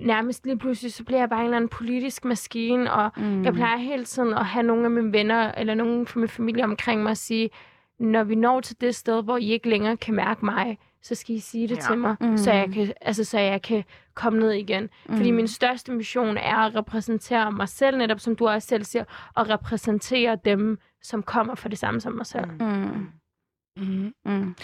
nærmest lige pludselig, så bliver jeg bare en eller anden politisk maskine, og mm. jeg plejer hele tiden at have nogle af mine venner, eller nogle fra min familie omkring mig og sige, når vi når til det sted, hvor I ikke længere kan mærke mig, så skal I sige det Ja. til mig, Mm. så, jeg kan, altså, så jeg kan komme ned igen. Mm. Fordi Mm. min største mission er at repræsentere mig selv, netop som du også selv siger, og repræsentere dem, som kommer for det samme som mig selv. Mm. Mm. Mm.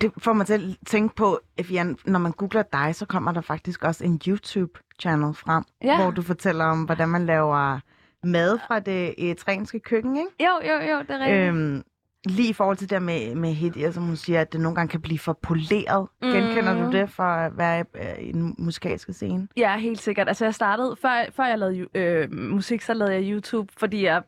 Det får mig til at tænke på, Evian, når man googler dig, så kommer der faktisk også en YouTube-channel frem, Ja. hvor du fortæller om, hvordan man laver mad fra det eritreanske køkken, ikke? Jo, jo, jo, det er rigtigt. Øhm, lige i forhold til det der med, med Hedia, som hun siger, at det nogle gange kan blive for poleret. Mm. Genkender du Mhm. det for at være i, i den musikalske scene? Ja, helt sikkert. Altså, jeg startede, før, før jeg lavede øh, musik, så lavede jeg YouTube, fordi jeg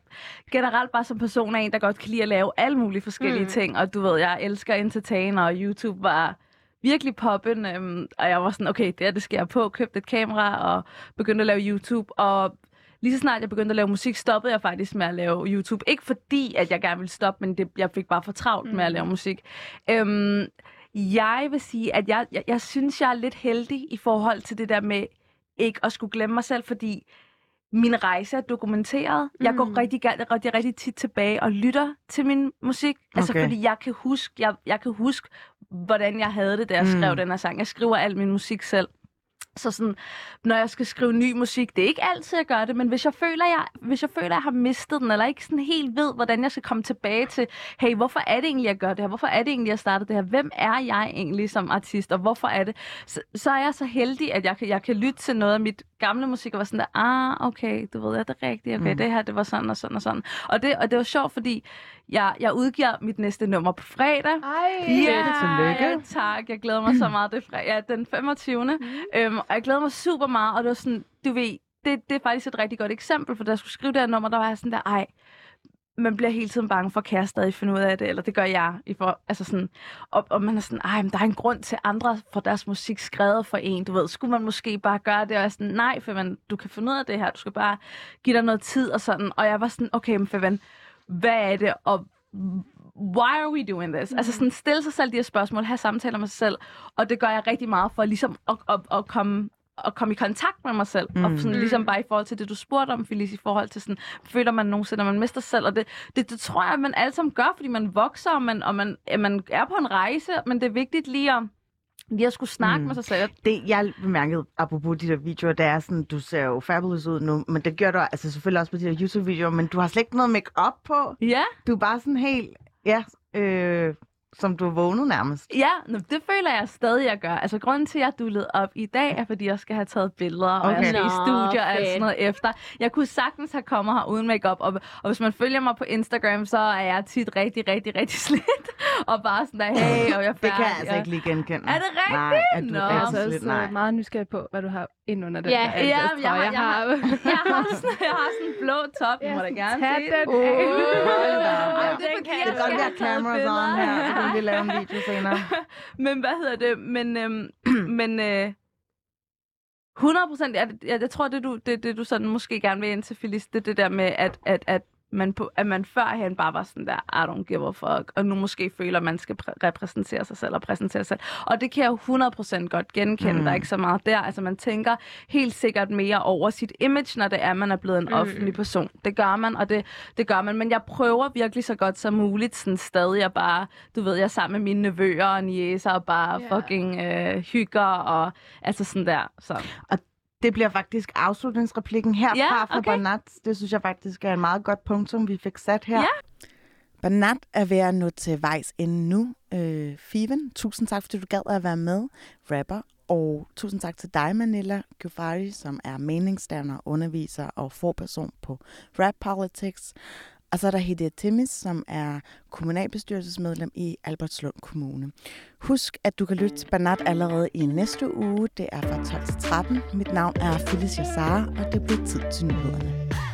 generelt bare som person er en, der godt kan lide at lave alle mulige forskellige mm. Mm. ting. Og du ved, jeg elsker entertainer, og YouTube var virkelig poppen. Øhm, og jeg var sådan, okay, det her, det skal jeg på. Købte et kamera og begyndte at lave YouTube. Og lige så snart jeg begyndte at lave musik, stoppede jeg faktisk med at lave YouTube. Ikke fordi, at jeg gerne ville stoppe, men det, jeg fik bare for travlt mm. med at lave musik. Øhm, jeg vil sige, at jeg, jeg, jeg synes, jeg er lidt heldig i forhold til det der med ikke at skulle glemme mig selv, fordi min rejse er dokumenteret. Mm. Jeg går Mm. rigtig, rigtig, rigtig, rigtig tit tilbage og lytter til min musik. Altså Okay. fordi jeg kan huske, jeg, jeg kan huske, hvordan jeg havde det, da jeg Mm. mm. skrev den her sang. Jeg skriver al min musik selv. Så sådan, når jeg skal skrive ny musik, det er ikke altid, jeg gør det, men hvis jeg føler, jeg, hvis jeg føler, jeg har mistet den, eller ikke sådan helt ved, hvordan jeg skal komme tilbage til, hey, hvorfor er det egentlig, jeg gør det her? Hvorfor er det egentlig, jeg startede det her? Hvem er jeg egentlig som artist, og hvorfor er det? Så, så er jeg så heldig, at jeg kan, jeg kan lytte til noget af mit gamle musik, og være sådan der, ah, okay, du ved, er det rigtigt? Okay, mm. det her, det var sådan og sådan og sådan. Og det, og det var sjovt, fordi jeg, jeg udgiver mit næste nummer på fredag. Ej, Ja, tillykke. ja, tak. Jeg glæder mig så meget. Det er fre- ja, den 25. Mm. Øhm, og jeg glæder mig super meget, og det var sådan, du ved, det, det er faktisk et rigtig godt eksempel, for da jeg skulle skrive det her nummer, der var jeg sådan der, ej, man bliver hele tiden bange for, kan jeg stadig finde ud af det, eller det gør jeg. I for, altså sådan, og, og man er sådan, ej, men der er en grund til andre for deres musik skrevet for en, du ved, skulle man måske bare gøre det, og jeg er sådan, nej, for man, du kan finde ud af det her, du skal bare give dig noget tid og sådan, og jeg var sådan, okay, men for hvad er det, og why are we doing this? Mm. Altså sådan stille sig selv de her spørgsmål, have samtaler med sig selv, og det gør jeg rigtig meget for ligesom at, at, at komme at komme i kontakt med mig selv. Mm. Og sådan, ligesom bare i forhold til det, du spurgte om, Felice, i forhold til sådan, føler man nogensinde, at man mister sig selv. Og det, det, det tror jeg, at man alle sammen gør, fordi man vokser, og man, og man, man er på en rejse, men det er vigtigt lige at, lige at skulle snakke Mm. med sig selv. Det, jeg bemærkede, apropos de der videoer, det er sådan, du ser jo fabulous ud nu, men det gør du altså selvfølgelig også på de der YouTube-videoer, men du har slet ikke noget make-up på. Ja, Du er bare sådan helt, ja, øh, som du er vågnet nærmest. Ja, nå, det føler jeg stadig, jeg gør. Altså, grunden til, at jeg dullet op i dag, er, fordi jeg skal have taget billeder, og Okay. jeg skal i Nå, studier og alt sådan noget efter. Jeg kunne sagtens have kommet her uden makeup og, og hvis man følger mig på Instagram, så er jeg tit rigtig, rigtig, rigtig slidt. og bare sådan der, hey, og jeg er Det kan jeg færdig, altså og- ikke lige genkende. Er det rigtigt? Nej, er du Nå. Jeg er altså slidt? også Nej. øh, meget nysgerrig på, hvad du har ind under den Ja, der Ja, jeg, har, jeg, har, jeg, har sådan, jeg har sådan en blå top, I må da gerne se den. Ej, Ja. det er fordi, Det jeg kan godt have taget cameras on her, så kan vi lave en video senere. men hvad hedder det? Men, øhm, men øh, 100 procent, jeg, jeg, jeg tror, det du, det, det du sådan måske gerne vil ind til, Phyllis, det er det der med, at, at, at man, på, at man førhen bare var sådan der, I don't give a fuck, og nu måske føler, at man skal præ- repræsentere sig selv og præsentere sig selv. Og det kan jeg jo 100% godt genkende, Mm. mm. der er ikke så meget der. Altså man tænker helt sikkert mere over sit image, når det er, man er blevet en Mm. mm. offentlig person. Det gør man, og det, det gør man. Men jeg prøver virkelig så godt som muligt, sådan stadig at bare, du ved, jeg er sammen med mine nevøer og niæser og bare yeah. fucking øh, hygger og altså sådan der. Så. Det bliver faktisk afslutningsreplikken herfra Ja, fra okay. Banat. Det synes jeg faktisk er et meget godt punktum, vi fik sat her. Ja. Banat er ved at nå til vejs ende nu. Øh, Fiven, tusind tak, fordi du gad at være med, rapper. Og tusind tak til dig, Manila Gufari, som er meningsdanner, underviser og forperson på Rap Politics. Og så er der Hede Timmis, som er kommunalbestyrelsesmedlem i Albertslund Kommune. Husk, at du kan lytte til Banat allerede i næste uge. Det er fra 12 til 13. Mit navn er Phyllis Sara, og det bliver tid til nyhederne.